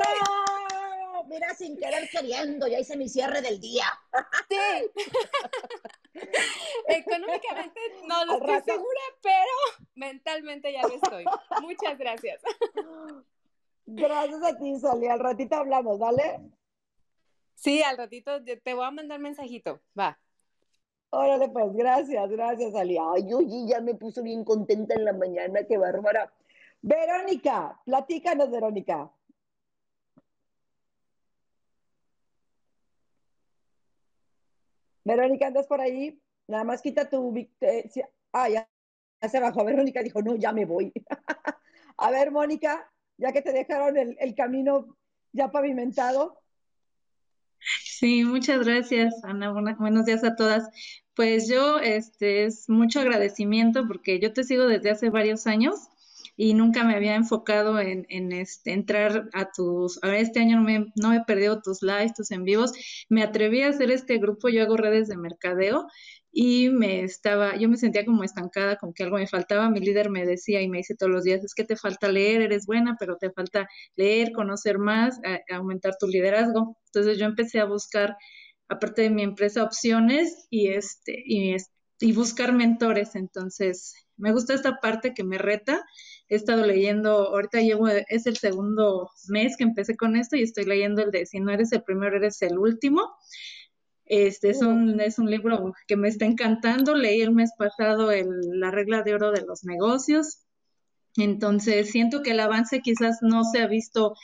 Mira, sin querer queriendo, ya hice mi cierre del día. Sí. Económicamente no lo estoy segura, pero mentalmente ya lo estoy. Muchas gracias. Gracias a ti, Sally. Al ratito hablamos, ¿vale? Sí, al ratito te voy a mandar mensajito. Va. Órale, pues, gracias, gracias, Ali. Ay, oye, ya me puso bien contenta en la mañana, qué bárbara. Verónica, platícanos, Verónica. Verónica, ¿andas por ahí? Nada más quita tu... Eh, ah, ya, se bajó. Verónica dijo, no, ya me voy. A ver, Mónica, ya que te dejaron el camino ya pavimentado. Sí, muchas gracias, Ana. buenos días a todas. Pues yo, este, es mucho agradecimiento porque yo te sigo desde hace varios años y nunca me había enfocado en, en este, entrar a tus, ahora este año no me, no he perdido tus lives, tus en vivos, me atreví a hacer este grupo, yo hago redes de mercadeo y me estaba, yo me sentía como estancada, como que algo me faltaba, mi líder me decía y me dice todos los días, es que te falta leer, eres buena, pero te falta leer, conocer más, aumentar tu liderazgo. Entonces yo empecé a buscar, aparte de mi empresa, opciones y, este, y, y buscar mentores. Entonces me gusta esta parte que me reta. He estado leyendo, ahorita llevo, es el segundo mes que empecé con esto y estoy leyendo el de si no eres el primero, eres el último. Este es un, es un libro que me está encantando. Leí el mes pasado el, La regla de oro de los negocios. Entonces, siento que el avance quizás no se ha visto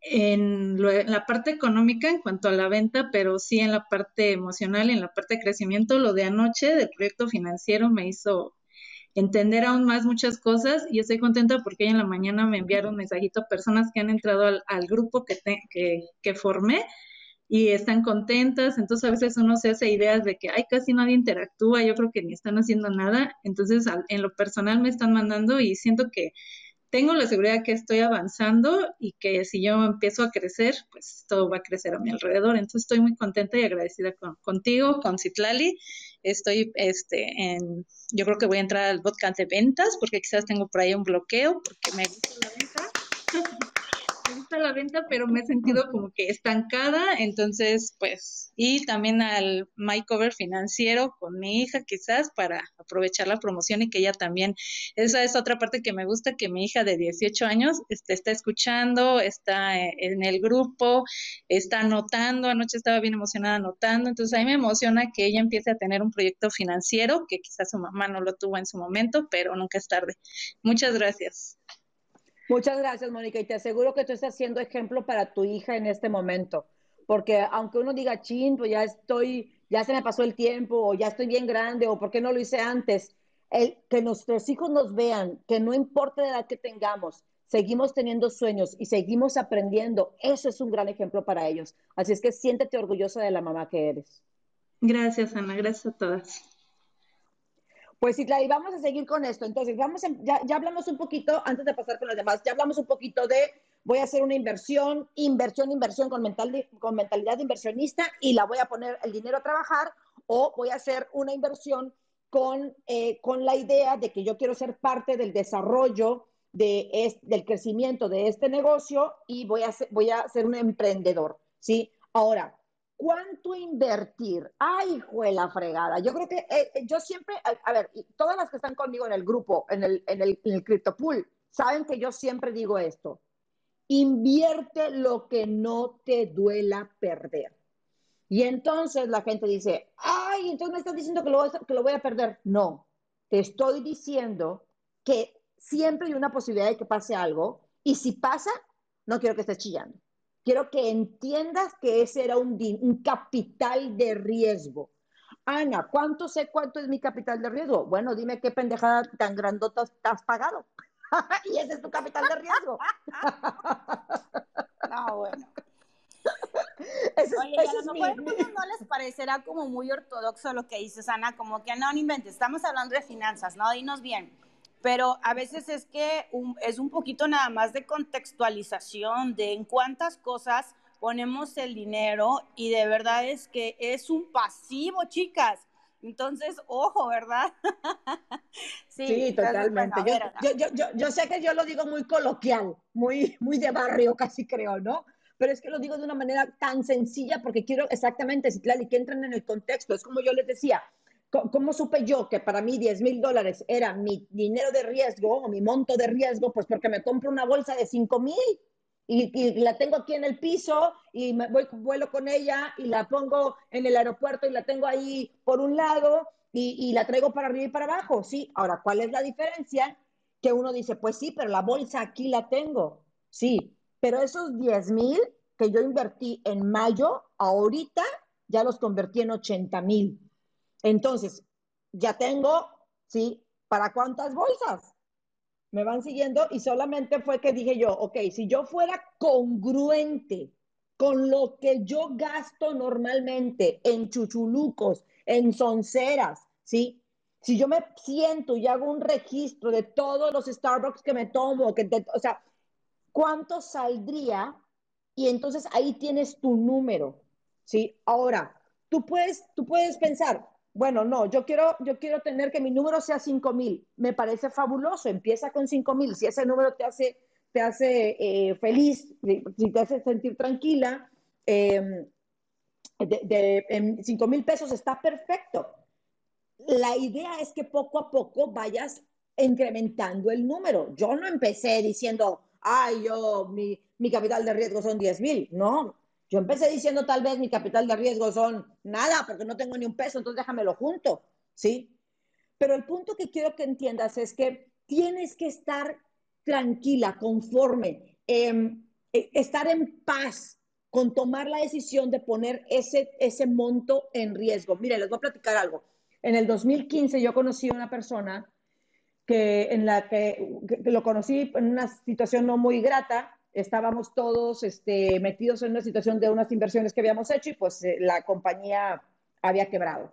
en, en, la parte económica en cuanto a la venta, pero sí en la parte emocional y en la parte de crecimiento. Lo de anoche del proyecto financiero me hizo entender aún más muchas cosas y estoy contenta porque hoy en la mañana me enviaron un mensajito personas que han entrado al, al grupo que, que, que formé y están contentas, entonces a veces uno se hace ideas de que, ay, casi nadie interactúa, yo creo que ni están haciendo nada, entonces en lo personal me están mandando y siento que tengo la seguridad que estoy avanzando y que si yo empiezo a crecer, pues todo va a crecer a mi alrededor. Entonces estoy muy contenta y agradecida contigo, con Citlali. Estoy, este, en, yo creo que voy a entrar al podcast de ventas porque quizás tengo por ahí un bloqueo porque me gusta la venta. gusta la venta, pero me he sentido como que estancada, entonces, pues, y también al My Cover financiero con mi hija, quizás, para aprovechar la promoción y que ella también, esa es otra parte que me gusta, que mi hija de 18 años este, está escuchando, está en el grupo, está anotando, anoche estaba bien emocionada anotando, entonces a mí me emociona que ella empiece a tener un proyecto financiero, que quizás su mamá no lo tuvo en su momento, pero nunca es tarde. Muchas gracias. Muchas gracias, Mónica, y te aseguro que tú estás siendo ejemplo para tu hija en este momento, porque aunque uno diga, chin, pues ya estoy, ya se me pasó el tiempo, o ya estoy bien grande, o por qué no lo hice antes, el, que nuestros hijos nos vean, que no importa la edad que tengamos, seguimos teniendo sueños y seguimos aprendiendo, eso es un gran ejemplo para ellos. Así es que siéntete orgullosa de la mamá que eres. Gracias, Ana, gracias a todas. Pues sí, vamos a seguir con esto. Entonces, vamos ya, ya, hablamos un poquito, antes de pasar con los demás, ya hablamos un poquito de voy a hacer una inversión, inversión, inversión con, mental con mentalidad de inversionista y la voy a poner el dinero a trabajar o voy a hacer una inversión con, eh, con la idea de que yo quiero ser parte del desarrollo de es, del crecimiento de este negocio y voy a ser, voy a ser un emprendedor, ¿sí? Ahora, ¿Cuánto invertir? Ay, la fregada. Yo creo que eh, eh, yo siempre, a, ver, todas las que están conmigo en el grupo, en el, en el, en el saben que yo siempre digo esto. Invierte lo que no te duela perder. Y entonces la gente dice, ay, entonces me estás diciendo que lo, que lo voy a perder. No, te estoy diciendo que siempre hay una posibilidad de que pase algo y si pasa, no quiero que estés chillando quiero que entiendas que ese era un, un capital de riesgo. Ana, ¿cuánto sé cuánto es mi capital de riesgo? Bueno, dime qué pendejada tan grandota has pagado. y ese es tu capital de riesgo. no, bueno. Oye, a lo mejor no les parecerá como muy ortodoxo lo que dices, Ana, como que no, no inventes, estamos hablando de finanzas, ¿no? Dinos bien pero a veces es que es un poquito nada más de contextualización de en cuántas cosas ponemos el dinero y de verdad es que es un pasivo, chicas. Entonces, ojo, ¿verdad? sí, totalmente. yo, yo, yo, yo, sé que yo lo digo muy coloquial, muy, muy de barrio casi creo, ¿no? Pero es que lo digo de una manera tan sencilla porque quiero exactamente, y que entren en el contexto. Es como yo les decía, ¿Cómo supe yo que para mí 10 mil dólares era mi dinero de riesgo o mi monto de riesgo? Pues porque me compro una bolsa de 5 mil y, la tengo aquí en el piso y me voy, vuelo con ella y la pongo en el aeropuerto y la tengo ahí por un lado y, y la traigo para arriba y para abajo. Sí, ahora, ¿cuál es la diferencia? Que uno dice, pues sí, pero la bolsa aquí la tengo. Sí, pero esos 10 mil que yo invertí en mayo, ahorita ya los convertí en 80 mil. Entonces, ya tengo, ¿sí? ¿Para cuántas bolsas? me van siguiendo y solamente fue que dije yo, ok, si yo fuera congruente con lo que yo gasto normalmente en chuchulucos, en sonceras, ¿sí? Si yo me siento y hago un registro de todos los Starbucks que me tomo, que o sea, ¿cuánto saldría? Y entonces ahí tienes tu número, ¿sí? Ahora, tú puedes, tú puedes pensar, bueno, no, yo quiero, yo quiero tener que mi número sea 5 mil. Me parece fabuloso, empieza con 5 mil. Si ese número te hace, te hace eh, feliz, si te hace sentir tranquila, em, de, 5 mil pesos está perfecto. La idea es que poco a poco vayas incrementando el número. Yo no empecé diciendo, ay, yo, mi, mi capital de riesgo son 10 mil. No, yo empecé diciendo tal vez mi capital de riesgo son nada, porque no tengo ni un peso, entonces déjamelo junto, ¿sí? Pero el punto que quiero que entiendas es que tienes que estar tranquila, conforme, em, e, estar en paz con tomar la decisión de poner ese, ese monto en riesgo. Mire, les voy a platicar algo. En el 2015 yo conocí a una persona que en la que, que lo conocí en una situación no muy grata, estábamos todos este, metidos en una situación de unas inversiones que habíamos hecho y pues eh, la compañía había quebrado.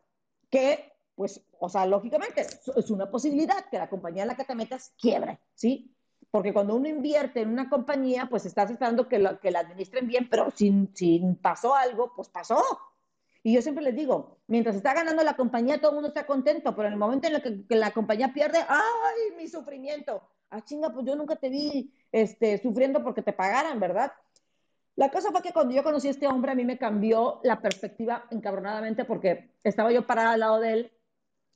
Que, pues, o sea, lógicamente es una posibilidad que la compañía en la que te metas quiebre, ¿sí? Porque cuando uno invierte en una compañía, pues estás esperando que, lo, que la administren bien, pero si, si pasó algo, pues pasó. Y yo siempre les digo, mientras está ganando la compañía, todo el mundo está contento, pero en el momento en el que, que la compañía pierde, ¡ay, mi sufrimiento! Ah, chinga, pues yo nunca te vi este, sufriendo porque te pagaran, ¿verdad? La cosa fue que cuando yo conocí a este hombre, a mí me cambió la perspectiva encabronadamente porque estaba yo parada al lado de él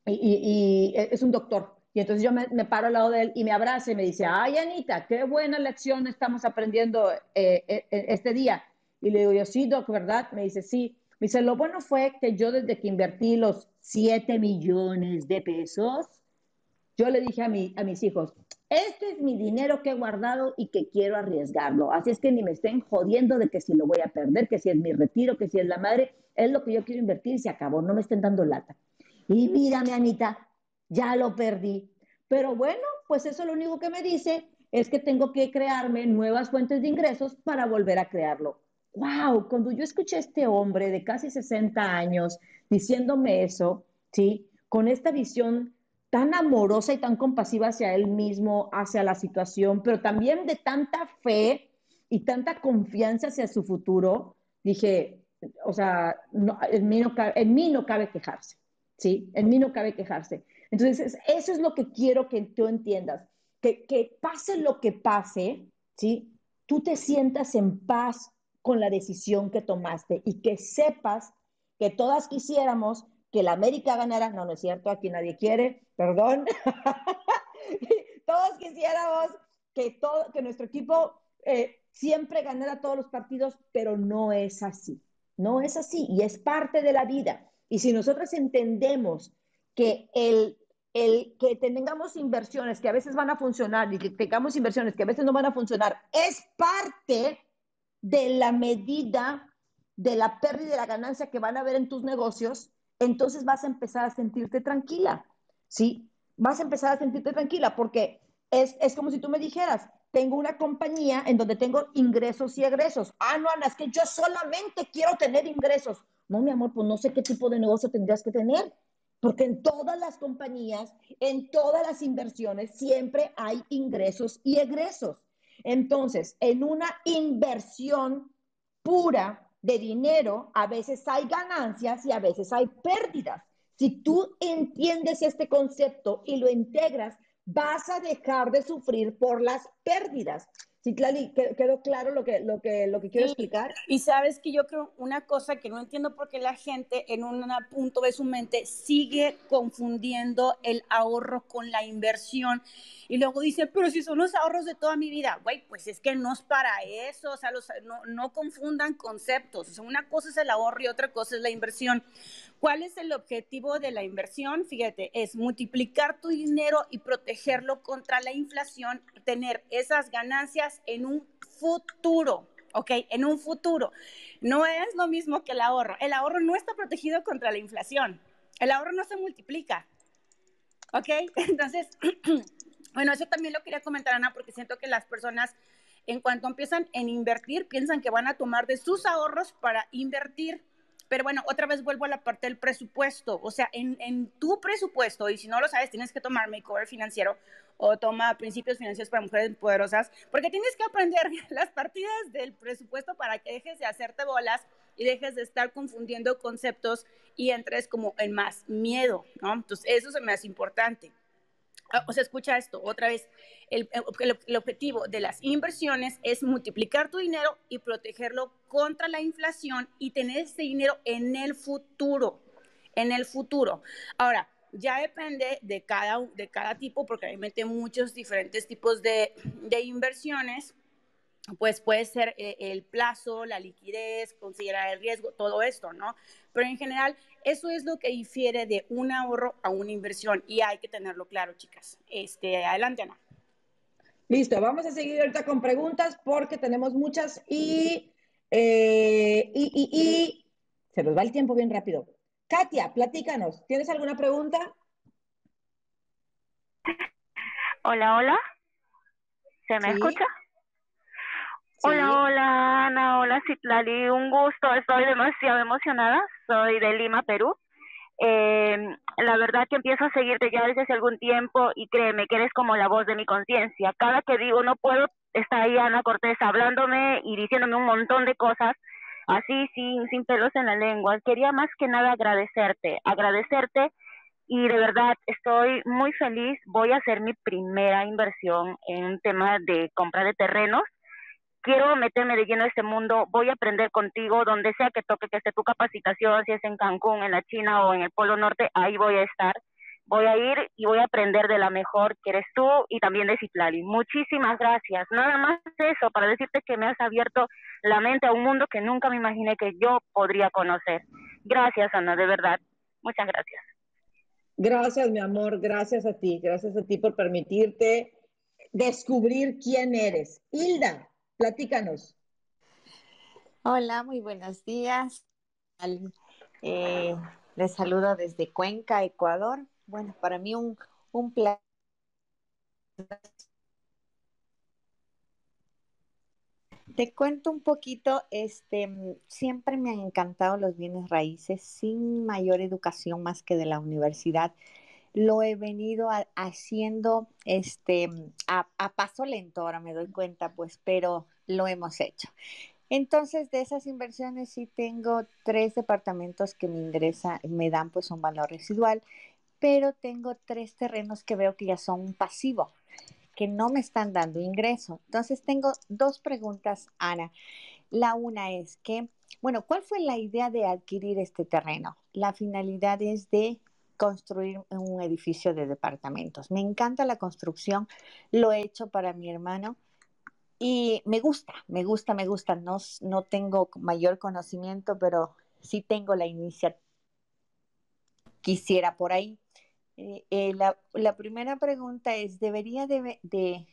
y, es un doctor. Y entonces yo me, paro al lado de él y me abraza y me dice, ay, Anita, qué buena lección estamos aprendiendo eh, eh, este día. Y le digo yo, sí, doc, ¿verdad? Me dice, sí. Me dice, lo bueno fue que yo desde que invertí los 7 millones de pesos, yo le dije a, mi, a mis hijos, este es mi dinero que he guardado y que quiero arriesgarlo. Así es que ni me estén jodiendo de que si lo voy a perder, que si es mi retiro, que si es la madre, es lo que yo quiero invertir y se acabó. No me estén dando lata. Y mírame, Anita, ya lo perdí. Pero bueno, pues eso lo único que me dice es que tengo que crearme nuevas fuentes de ingresos para volver a crearlo. ¡Wow! Cuando yo escuché a este hombre de casi 60 años diciéndome eso, ¿sí? Con esta visión tan amorosa y tan compasiva hacia él mismo, hacia la situación, pero también de tanta fe y tanta confianza hacia su futuro, dije, o sea, en, mí no cabe, en mí no cabe quejarse, ¿sí? En mí no cabe quejarse. Entonces, eso es lo que quiero que tú entiendas, que, que pase lo que pase, ¿sí? Tú te sientas en paz con la decisión que tomaste y que sepas que todas quisiéramos que la América ganara, no, no es cierto, aquí nadie quiere, perdón. todos quisiéramos que, todo, que nuestro equipo eh, siempre ganara todos los partidos, pero no es así, no es así y es parte de la vida. Y si nosotros entendemos que el, el que tengamos inversiones que a veces van a funcionar y que tengamos inversiones que a veces no van a funcionar, es parte de la medida de la pérdida y de la ganancia que van a haber en tus negocios, entonces vas a empezar a sentirte tranquila, ¿sí? Vas a empezar a sentirte tranquila porque es, es como si tú me dijeras, tengo una compañía en donde tengo ingresos y egresos. Ah, no, Ana, es que yo solamente quiero tener ingresos. No, mi amor, pues no sé qué tipo de negocio tendrías que tener, porque en todas las compañías, en todas las inversiones, siempre hay ingresos y egresos. Entonces, en una inversión pura, de dinero, a veces hay ganancias y a veces hay pérdidas. Si tú entiendes este concepto y lo integras, vas a dejar de sufrir por las pérdidas. Sí, Clali, quedó claro lo que, lo que, lo que quiero explicar. Y sabes que yo creo una cosa que no entiendo por qué la gente en un punto de su mente sigue confundiendo el ahorro con la inversión. Y luego dice, pero si son los ahorros de toda mi vida, güey, pues es que no es para eso, o sea, no, no confundan conceptos. O sea, una cosa es el ahorro y otra cosa es la inversión. ¿Cuál es el objetivo de la inversión? Fíjate, es multiplicar tu dinero y protegerlo contra la inflación, tener esas ganancias en un futuro, ¿ok? En un futuro. No es lo mismo que el ahorro. El ahorro no está protegido contra la inflación. El ahorro no se multiplica, ¿ok? Entonces, Bueno, eso también lo quería comentar, Ana, porque siento que las personas, en cuanto empiezan en invertir, piensan que van a tomar de sus ahorros para invertir. Pero bueno, otra vez vuelvo a la parte del presupuesto. O sea, en, en tu presupuesto, y si no lo sabes, tienes que tomar Makeover Financiero o toma Principios Financieros para Mujeres Poderosas, porque tienes que aprender las partidas del presupuesto para que dejes de hacerte bolas y dejes de estar confundiendo conceptos y entres como en más miedo, ¿no? Entonces, eso se me hace importante. Ah, o sea, escucha esto otra vez. El, el, el, objetivo de las inversiones es multiplicar tu dinero y protegerlo contra la inflación y tener ese dinero en el futuro. En el futuro. Ahora, ya depende de cada, de cada tipo, porque obviamente muchos diferentes tipos de, de inversiones, pues puede ser eh, el plazo, la liquidez, considerar el riesgo, todo esto, ¿no? Pero en general, eso es lo que difiere de un ahorro a una inversión y hay que tenerlo claro, chicas. Este, adelante, Ana. Listo, vamos a seguir ahorita con preguntas porque tenemos muchas y, eh, y, y, y se nos va el tiempo bien rápido. Katia, platícanos, ¿tienes alguna pregunta? Hola, hola. ¿Se me ¿Sí? escucha? Sí. Hola, hola, Ana, hola, Citlali, un gusto, estoy demasiado emocionada, soy de Lima, Perú. Eh, la verdad que empiezo a seguirte ya desde hace algún tiempo y créeme que eres como la voz de mi conciencia. Cada que digo no puedo, está ahí Ana Cortés hablándome y diciéndome un montón de cosas así sin, sin pelos en la lengua. Quería más que nada agradecerte, agradecerte y de verdad estoy muy feliz. Voy a hacer mi primera inversión en un tema de compra de terrenos. Quiero meterme de lleno a este mundo, voy a aprender contigo, donde sea que toque que esté tu capacitación, si es en Cancún, en la China o en el Polo Norte, ahí voy a estar. Voy a ir y voy a aprender de la mejor que eres tú y también de Citlali. Muchísimas gracias. Nada más eso, para decirte que me has abierto la mente a un mundo que nunca me imaginé que yo podría conocer. Gracias, Ana, de verdad. Muchas gracias. Gracias, mi amor, gracias a ti, gracias a ti por permitirte descubrir quién eres. Hilda, platícanos. Hola, muy buenos días. Eh, les saludo desde Cuenca, Ecuador. Bueno, para mí un, un placer. Te cuento un poquito, este, siempre me han encantado los bienes raíces, sin mayor educación más que de la universidad. Lo he venido haciendo este, a, a paso lento, ahora me doy cuenta, pues, pero lo hemos hecho. Entonces, de esas inversiones sí tengo tres departamentos que me ingresa, me dan pues un valor residual, pero tengo tres terrenos que veo que ya son un pasivo, que no me están dando ingreso. Entonces, tengo dos preguntas, Ana. La una es que, bueno, ¿cuál fue la idea de adquirir este terreno? La finalidad es de construir un edificio de departamentos. Me encanta la construcción, lo he hecho para mi hermano y me gusta, me gusta, me gusta. No, no tengo mayor conocimiento, pero sí tengo la iniciativa. Quisiera por ahí. Eh, eh, la, la primera pregunta es, ¿debería de, de,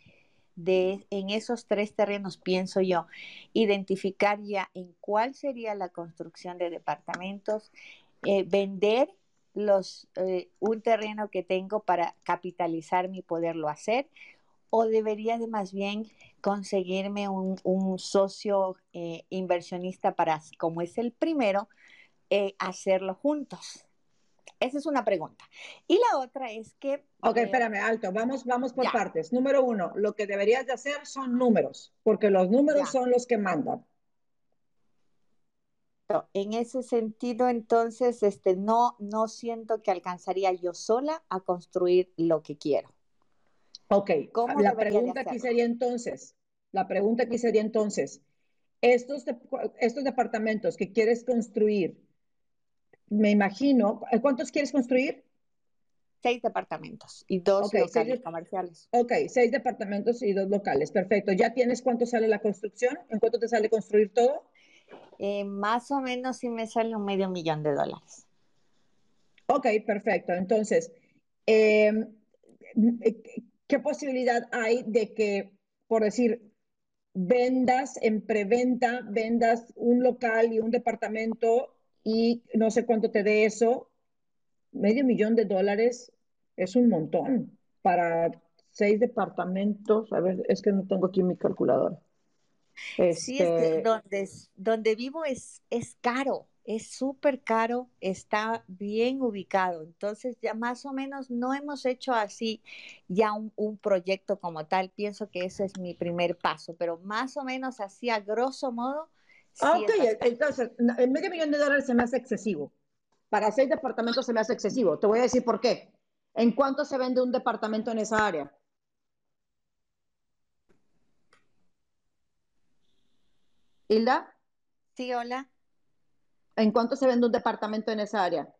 de, en esos tres terrenos, pienso yo, identificar ya en cuál sería la construcción de departamentos, eh, vender los, eh, un terreno que tengo para capitalizarme y poderlo hacer? ¿O debería de más bien conseguirme un, un socio eh, inversionista para, como es el primero, eh, hacerlo juntos? Esa es una pregunta. Y la otra es que... Ok, eh, espérame, alto, vamos, vamos por Ya. partes. Número uno, lo que deberías de hacer son números, porque los números Ya. son los que mandan. En ese sentido, entonces, este, no, no siento que alcanzaría yo sola a construir lo que quiero. Ok, ¿Cómo la pregunta aquí sería entonces, la pregunta aquí sería entonces, estos, de- estos departamentos que quieres construir, me imagino, ¿cuántos quieres construir? Seis departamentos y dos locales comerciales. Ok, seis departamentos y dos locales, perfecto. ¿Ya tienes cuánto sale la construcción? ¿En cuánto te sale construir todo? Eh, más o menos sí me sale un medio millón de dólares. Ok, perfecto. Entonces, eh, ¿qué posibilidad hay de que, por decir, vendas en preventa, vendas un local y un departamento y no sé cuánto te dé eso? Medio millón de dólares es un montón para seis departamentos. A ver, es que no tengo aquí mi calculadora. Sí, es que Este, donde, donde vivo es, es caro, es súper caro, está bien ubicado. Entonces, ya más o menos no hemos hecho así ya un, un proyecto como tal. Pienso que ese es mi primer paso, pero más o menos así a grosso modo, ah, sí ok, entonces, el medio millón de dólares se me hace excesivo. Para seis departamentos se me hace excesivo. Te voy a decir por qué. ¿En cuánto se vende un departamento en esa área? Hilda, Sí, hola. ¿en cuánto se vende un departamento en esa área?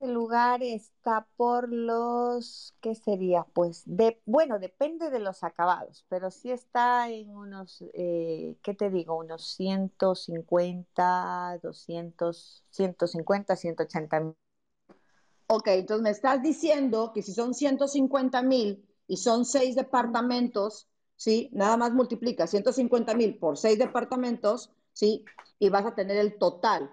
El lugar está por los, ¿qué sería? Pues, de, bueno, depende de los acabados, pero sí está en unos, eh, ¿qué te digo? Unos 150, 200, 150, 180 mil. Ok, entonces me estás diciendo que si son 150 mil y son seis departamentos, ¿sí? Nada más multiplica 150 mil por seis departamentos, ¿sí? Y vas a tener el total.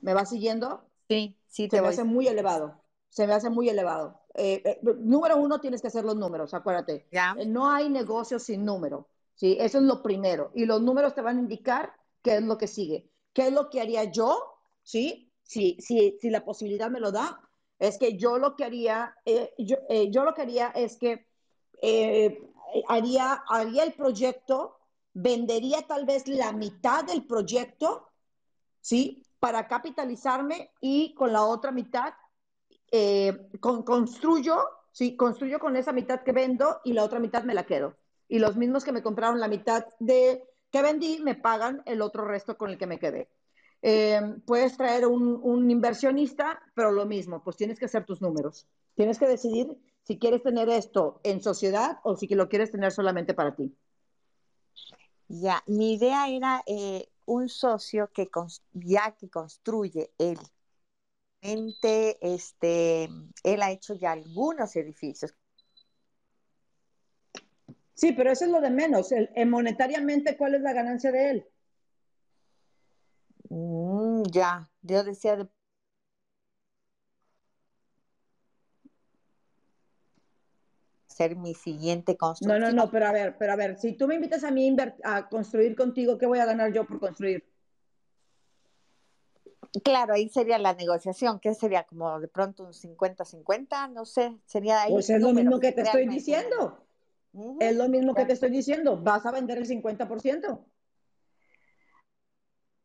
¿Me vas siguiendo? Sí, sí Se te me voy. hace muy elevado. Se me hace muy elevado. Eh, eh, número uno, tienes que hacer los números, acuérdate. ¿Ya? Eh, No hay negocio sin número, ¿sí? Eso es lo primero. Y los números te van a indicar qué es lo que sigue. ¿Qué es lo que haría yo, ¿sí? Si, si, si la posibilidad me lo da, es que yo lo que haría, eh, yo, yo lo que haría es que eh, haría, haría el proyecto, vendería tal vez la mitad del proyecto, ¿sí? Para capitalizarme y con la otra mitad eh, con- construyo, ¿sí? Construyo con esa mitad que vendo y la otra mitad me la quedo. Y los mismos que me compraron la mitad de que vendí me pagan el otro resto con el que me quedé. Eh, puedes traer un, un inversionista, pero lo mismo, pues tienes que hacer tus números. Tienes que decidir si quieres tener esto en sociedad o si lo quieres tener solamente para ti. Ya, mi idea era eh, un socio que ya que construye él. Este, él ha hecho ya algunos edificios. Sí, pero eso es lo de menos. El, monetariamente, ¿cuál es la ganancia de él? Mm, ya, yo decía de ser mi siguiente No, construcción. no, no, pero a ver, pero a ver, si tú me invitas a mí a construir contigo, ¿qué voy a ganar yo por construir? Claro, ahí sería la negociación, que sería como de pronto un 50-50, no sé, sería ahí Pues es lo mismo que te estoy diciendo. Es lo mismo que te estoy diciendo. Vas a vender el 50%.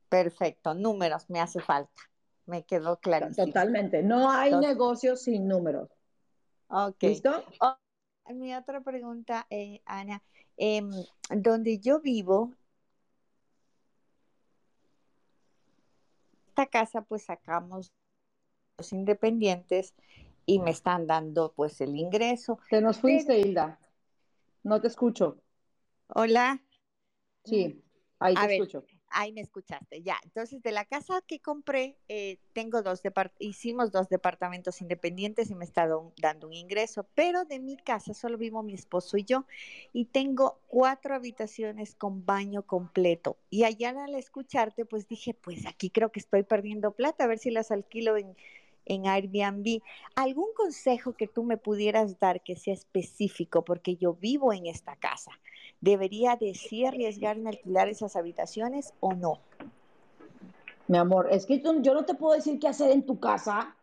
Perfecto, números me hace falta, me quedó clarísimo. Totalmente. No hay Entonces, negocio sin números. ok. ¿Listo? Mi otra pregunta, eh, Ana, em, donde yo vivo, esta casa pues sacamos los independientes y me están dando pues el ingreso. Te nos Pero, fuiste, Hilda. No te escucho. hola, Sí, ahí te a ver, escucho. Ahí me escuchaste, ya. Entonces, de la casa que compré, eh, tengo dos depart- hicimos dos departamentos independientes y me está do- dando un ingreso, pero de mi casa solo vivo mi esposo y yo, y tengo cuatro habitaciones con baño completo. Y allá al escucharte, pues dije, pues aquí creo que estoy perdiendo plata, a ver si las alquilo en, en Airbnb. ¿Algún consejo que tú me pudieras dar que sea específico? Porque yo vivo en esta casa. ¿Debería de sí arriesgarme a alquilar esas habitaciones o no? Mi amor, es que tú- yo no te puedo decir qué hacer en tu casa.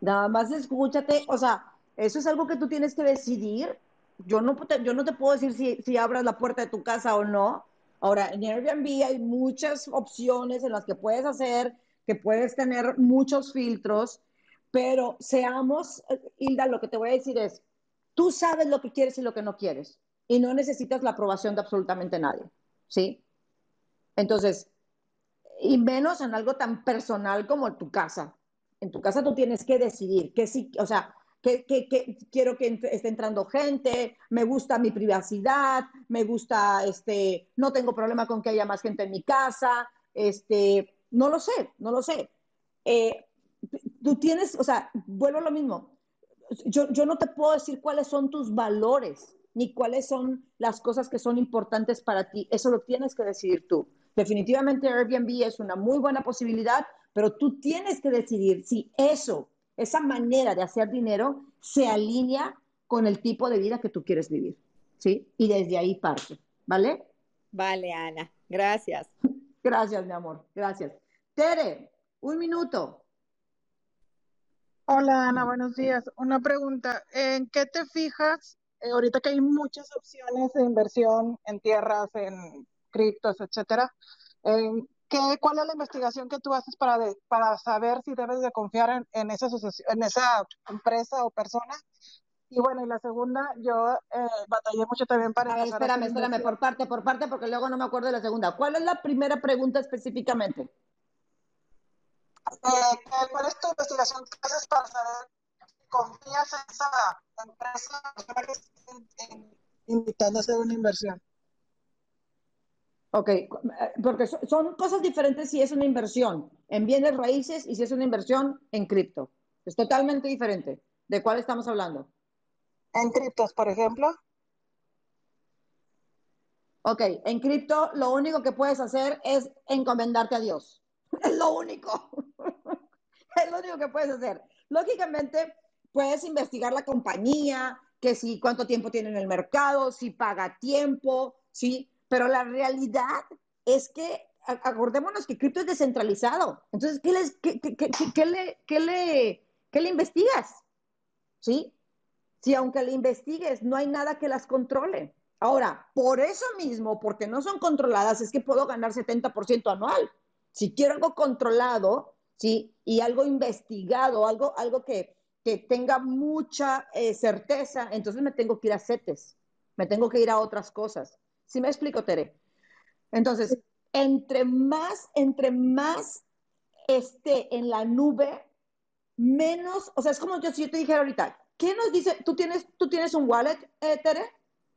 Nada más escúchate. O sea, eso es algo que tú tienes que decidir. Yo no, te- yo no te puedo decir si, si abras la puerta de tu casa o no. Ahora, en Airbnb hay muchas opciones en las que puedes hacer, que puedes tener muchos filtros, pero seamos, eh, Hilda, lo que te voy a decir es, tú sabes lo que quieres y lo que no quieres, y no necesitas la aprobación de absolutamente nadie, ¿sí? Entonces, y menos en algo tan personal como tu casa. En tu casa tú tienes que decidir que sí, o sea, que, que, que quiero que esté entrando gente, me gusta mi privacidad, me gusta, este, no tengo problema con que haya más gente en mi casa, este, no lo sé, no lo sé. Eh, tú tienes, o sea, vuelvo a lo mismo. Yo, yo no te puedo decir cuáles son tus valores, ni cuáles son las cosas que son importantes para ti. Eso lo tienes que decidir tú. Definitivamente Airbnb es una muy buena posibilidad, pero tú tienes que decidir si eso esa manera de hacer dinero se alinea con el tipo de vida que tú quieres vivir, ¿sí? Y desde ahí parte, ¿vale? Vale, Ana, gracias. Gracias, mi amor, gracias. Tere, un minuto. Hola Ana, buenos días. Una pregunta, ¿en qué te fijas eh, ahorita que hay muchas opciones de inversión en tierras, en criptos, etcétera? ¿en qué, ¿Cuál es la investigación que tú haces para, para saber si debes de confiar en, esa en esa empresa o persona? Y bueno, y la segunda, yo eh, batallé mucho también para A ver, espérame, espérame, por parte, por parte, porque luego no me acuerdo de la segunda. ¿Cuál es la primera pregunta específicamente? Eh, ¿cuál es tu investigación que haces para saber si confías en esa empresa invitando a hacer una inversión? Ok, eh, porque so- son cosas diferentes si es una inversión en bienes raíces y si es una inversión en cripto. Es totalmente diferente. ¿De cuál estamos hablando? En criptos, por ejemplo. Ok, en cripto lo único que puedes hacer es encomendarte a Dios. Es lo único. Es lo único que puedes hacer. Lógicamente, puedes investigar la compañía, que si cuánto tiempo tiene en el mercado, si paga tiempo, sí, pero la realidad es que acordémonos que cripto es descentralizado. Entonces, ¿qué, les, qué, qué- qué- le, le investigas? ¿Sí? Si aunque le investigues, no hay nada que las controle. Ahora, por eso mismo, porque no son controladas, es que puedo ganar 70% anual. Si quiero algo controlado, ¿sí? Y algo investigado, algo, algo que, que tenga mucha eh, certeza, entonces me tengo que ir a CETES, me tengo que ir a otras cosas. ¿Sí me explico, Tere? Entonces, entre más, entre más esté en la nube, menos, o sea, es como yo, si yo te dijera ahorita, ¿qué nos dice? ¿Tú tienes, tú tienes un wallet, eh, Tere,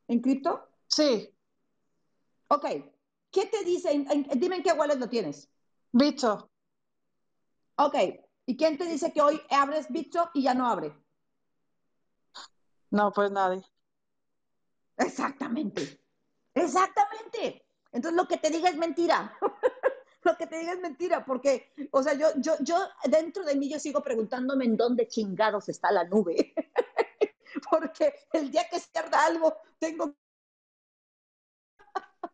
en cripto? Sí, Ok, ¿qué te dice? En- en- dime en qué wallet lo tienes. Bitso. Ok, ¿y quién te dice que hoy abres Bitso y ya no abre? No, pues nadie. Exactamente, exactamente. Entonces lo que te diga es mentira. lo que te diga es mentira, porque, o sea, yo, yo, yo dentro de mí yo sigo preguntándome en dónde chingados está la nube. porque el día que se pierda algo, tengo...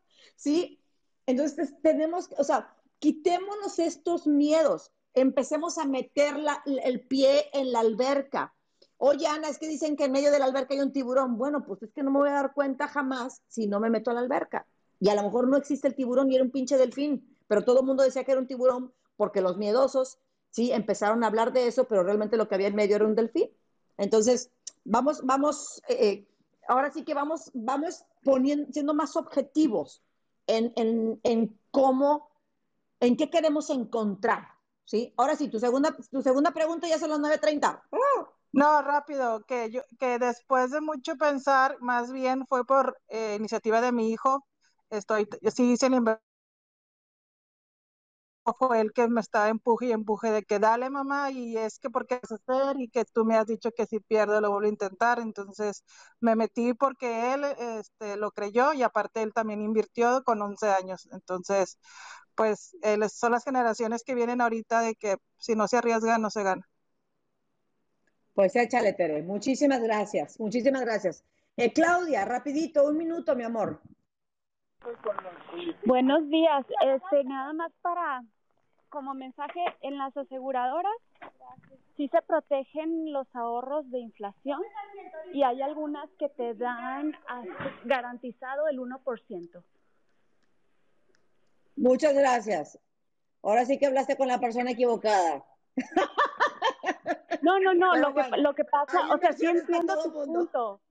¿Sí? Entonces tenemos, o sea, quitémonos estos miedos, empecemos a meter la- el pie en la alberca. Oye, Ana, es que dicen que en medio de la alberca hay un tiburón. Bueno, pues es que no me voy a dar cuenta jamás si no me meto a la alberca. Y a lo mejor no existe el tiburón y era un pinche delfín, pero todo el mundo decía que era un tiburón porque los miedosos, sí, empezaron a hablar de eso, pero realmente lo que había en medio era un delfín. Entonces, vamos, vamos, eh, eh, ahora sí que vamos, vamos poniendo, siendo más objetivos en, en, en cómo, en qué queremos encontrar, ¿sí? Ahora sí, tu segunda, tu segunda pregunta ya son las 9.30. ¡Oh! No, rápido, que yo, que después de mucho pensar, más bien fue por eh, iniciativa de mi hijo. Estoy, sí hice la. Fue él que me estaba empuje y empuje de que dale mamá y es que porque es hacer y que tú me has dicho que si pierdo lo vuelvo a intentar. Entonces me metí porque él este, lo creyó y aparte él también invirtió con 11 años. Entonces, pues él- son las generaciones que vienen ahorita de que si no se arriesga no se gana. Pues échale, Tere. Muchísimas gracias, muchísimas gracias. Eh, Claudia, rapidito, un minuto, mi amor. Buenos días. Este, nada más para como mensaje en las aseguradoras sí se protegen los ahorros de inflación y hay algunas que te dan garantizado el 1%. Muchas gracias. Ahora sí que hablaste con la persona equivocada. No, no, no, lo que lo que pasa, o sea, sí entiendo tu punto.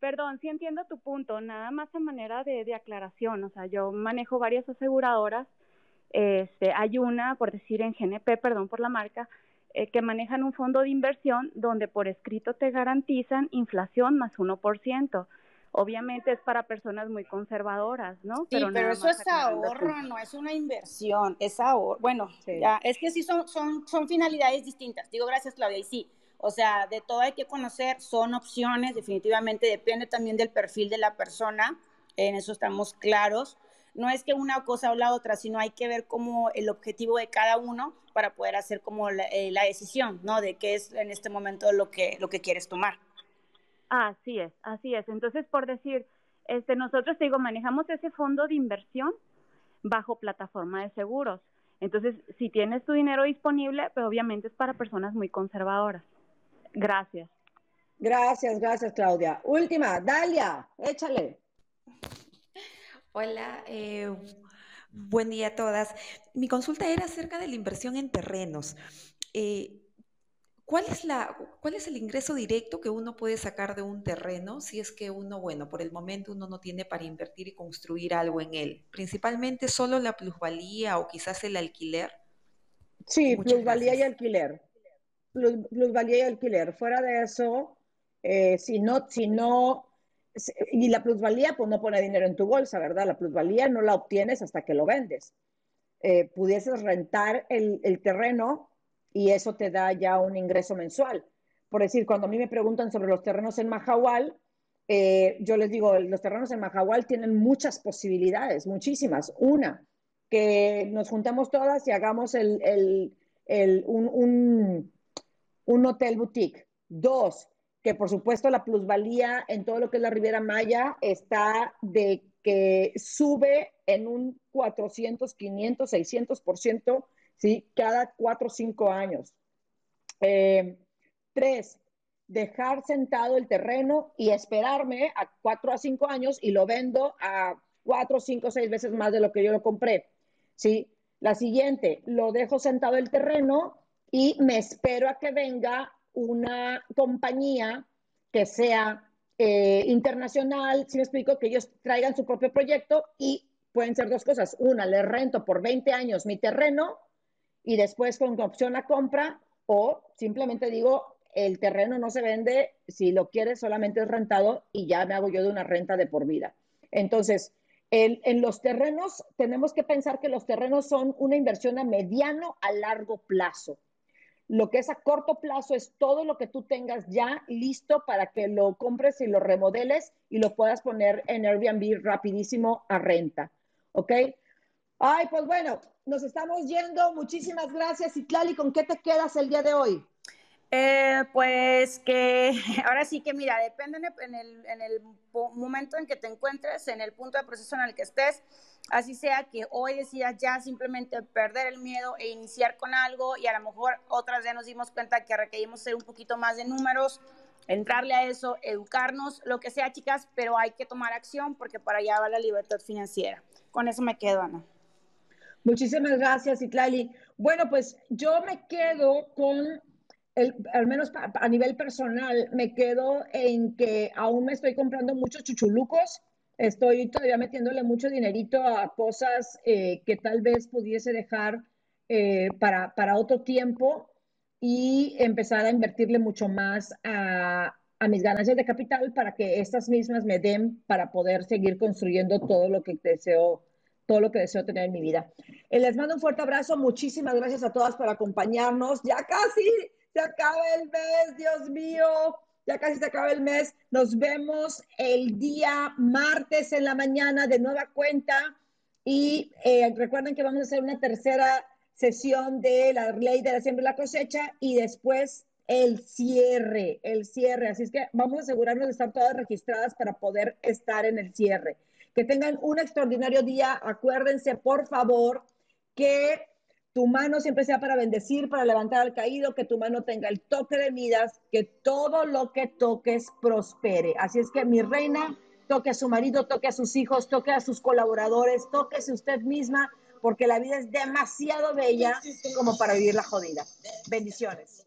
Perdón, sí entiendo tu punto, nada más a manera de, de aclaración, o sea, yo manejo varias aseguradoras, este, hay una, por decir en GNP, perdón por la marca, eh, que manejan un fondo de inversión donde por escrito te garantizan inflación más 1%. Obviamente es para personas muy conservadoras, ¿no? Sí, pero, nada eso es ahorro, no es una inversión, es ahorro. Bueno, Sí. ya, es que sí son, son, son finalidades distintas. Digo, gracias Claudia, y sí, o sea, de todo hay que conocer, son opciones, definitivamente depende también del perfil de la persona, en eso estamos claros. No es que una cosa o la otra, sino hay que ver como el objetivo de cada uno para poder hacer como la, eh, la decisión, ¿no? De qué es en este momento lo que, lo que quieres tomar. Así es, así es. Entonces, por decir, este, nosotros te digo, manejamos ese fondo de inversión bajo plataforma de seguros. Entonces, si tienes tu dinero disponible, pues obviamente es para personas muy conservadoras. Gracias. Gracias, gracias, Claudia. Última, Dalia, échale. Hola, eh, buen día a todas. Mi consulta era acerca de la inversión en terrenos. Eh, ¿Cuál es la, cuál es el ingreso directo que uno puede sacar de un terreno si es que uno, bueno, por el momento uno no tiene para invertir y construir algo en él? Principalmente solo la plusvalía o quizás el alquiler. Sí, Muchas plusvalía y alquiler. Plus- Plusvalía y alquiler. Fuera de eso, eh, si no, si no, y la plusvalía, pues no pone dinero en tu bolsa, ¿verdad? La plusvalía no la obtienes hasta que lo vendes. Eh, pudieses rentar el, el terreno y eso te da ya un ingreso mensual. Por decir, cuando a mí me preguntan sobre los terrenos en Mahahual, eh, yo les digo, los terrenos en Mahahual tienen muchas posibilidades, muchísimas. Una, que nos juntemos todas y hagamos el, el- un, un- un hotel boutique. Dos, que por supuesto la plusvalía en todo lo que es la Riviera Maya está de que sube en un 400, 500, 600%, ¿sí? Cada cuatro o cinco años. Eh, tres, dejar sentado el terreno y esperarme a cuatro a cinco años y lo vendo a cuatro, cinco, seis veces más de lo que yo lo compré. ¿sí? La siguiente, lo dejo sentado el terreno y me espero a que venga una compañía que sea eh, internacional, si me explico, que ellos traigan su propio proyecto y pueden ser dos cosas. Una, le rento por 20 años mi terreno y después con opción a compra o simplemente digo, el terreno no se vende, si lo quieres solamente es rentado y ya me hago yo de una renta de por vida. Entonces, en los terrenos tenemos que pensar que los terrenos son una inversión a mediano a largo plazo. Lo que es a corto plazo es todo lo que tú tengas ya listo para que lo compres y lo remodeles y lo puedas poner en Airbnb rapidísimo a renta. ¿Ok? Ay, pues bueno, nos estamos yendo. Muchísimas gracias. Itlali, ¿con qué te quedas el día de hoy? Eh, pues que ahora sí que mira, depende en el, en el, momento en que te encuentres, en el punto de proceso en el que estés, así sea que hoy decidas ya simplemente perder el miedo e iniciar con algo y a lo mejor otras ya nos dimos cuenta que requerimos ser un poquito más de números, entrarle a eso, educarnos, lo que sea chicas, pero hay que tomar acción porque para allá va la libertad financiera. Con eso me quedo, Ana. Muchísimas gracias, Itlali. Bueno, pues yo me quedo con, al menos a nivel personal, me quedo en que aún me estoy comprando muchos chuchulucos. Estoy todavía metiéndole mucho dinerito a cosas eh, que tal vez pudiese dejar eh, para, para otro tiempo y empezar a invertirle mucho más a, a mis ganancias de capital para que estas mismas me den para poder seguir construyendo todo lo que deseo, todo lo que deseo tener en mi vida. Eh, Les mando un fuerte abrazo. Muchísimas gracias a todas por acompañarnos. Ya casi se acaba el mes, Dios mío. Ya casi se acaba el mes. Nos vemos el día martes en la mañana de nueva cuenta. Y eh, recuerden que vamos a hacer una tercera sesión de la ley de la siembra y la cosecha y después el cierre, el cierre. Así es que vamos a asegurarnos de estar todas registradas para poder estar en el cierre. Que tengan un extraordinario día. Acuérdense, por favor, que tu mano siempre sea para bendecir, para levantar al caído, que tu mano tenga el toque de Midas, que todo lo que toques prospere. Así es que mi reina, toque a su marido, toque a sus hijos, toque a sus colaboradores, tóquese usted misma, porque la vida es demasiado bella como para vivirla jodida. Bendiciones.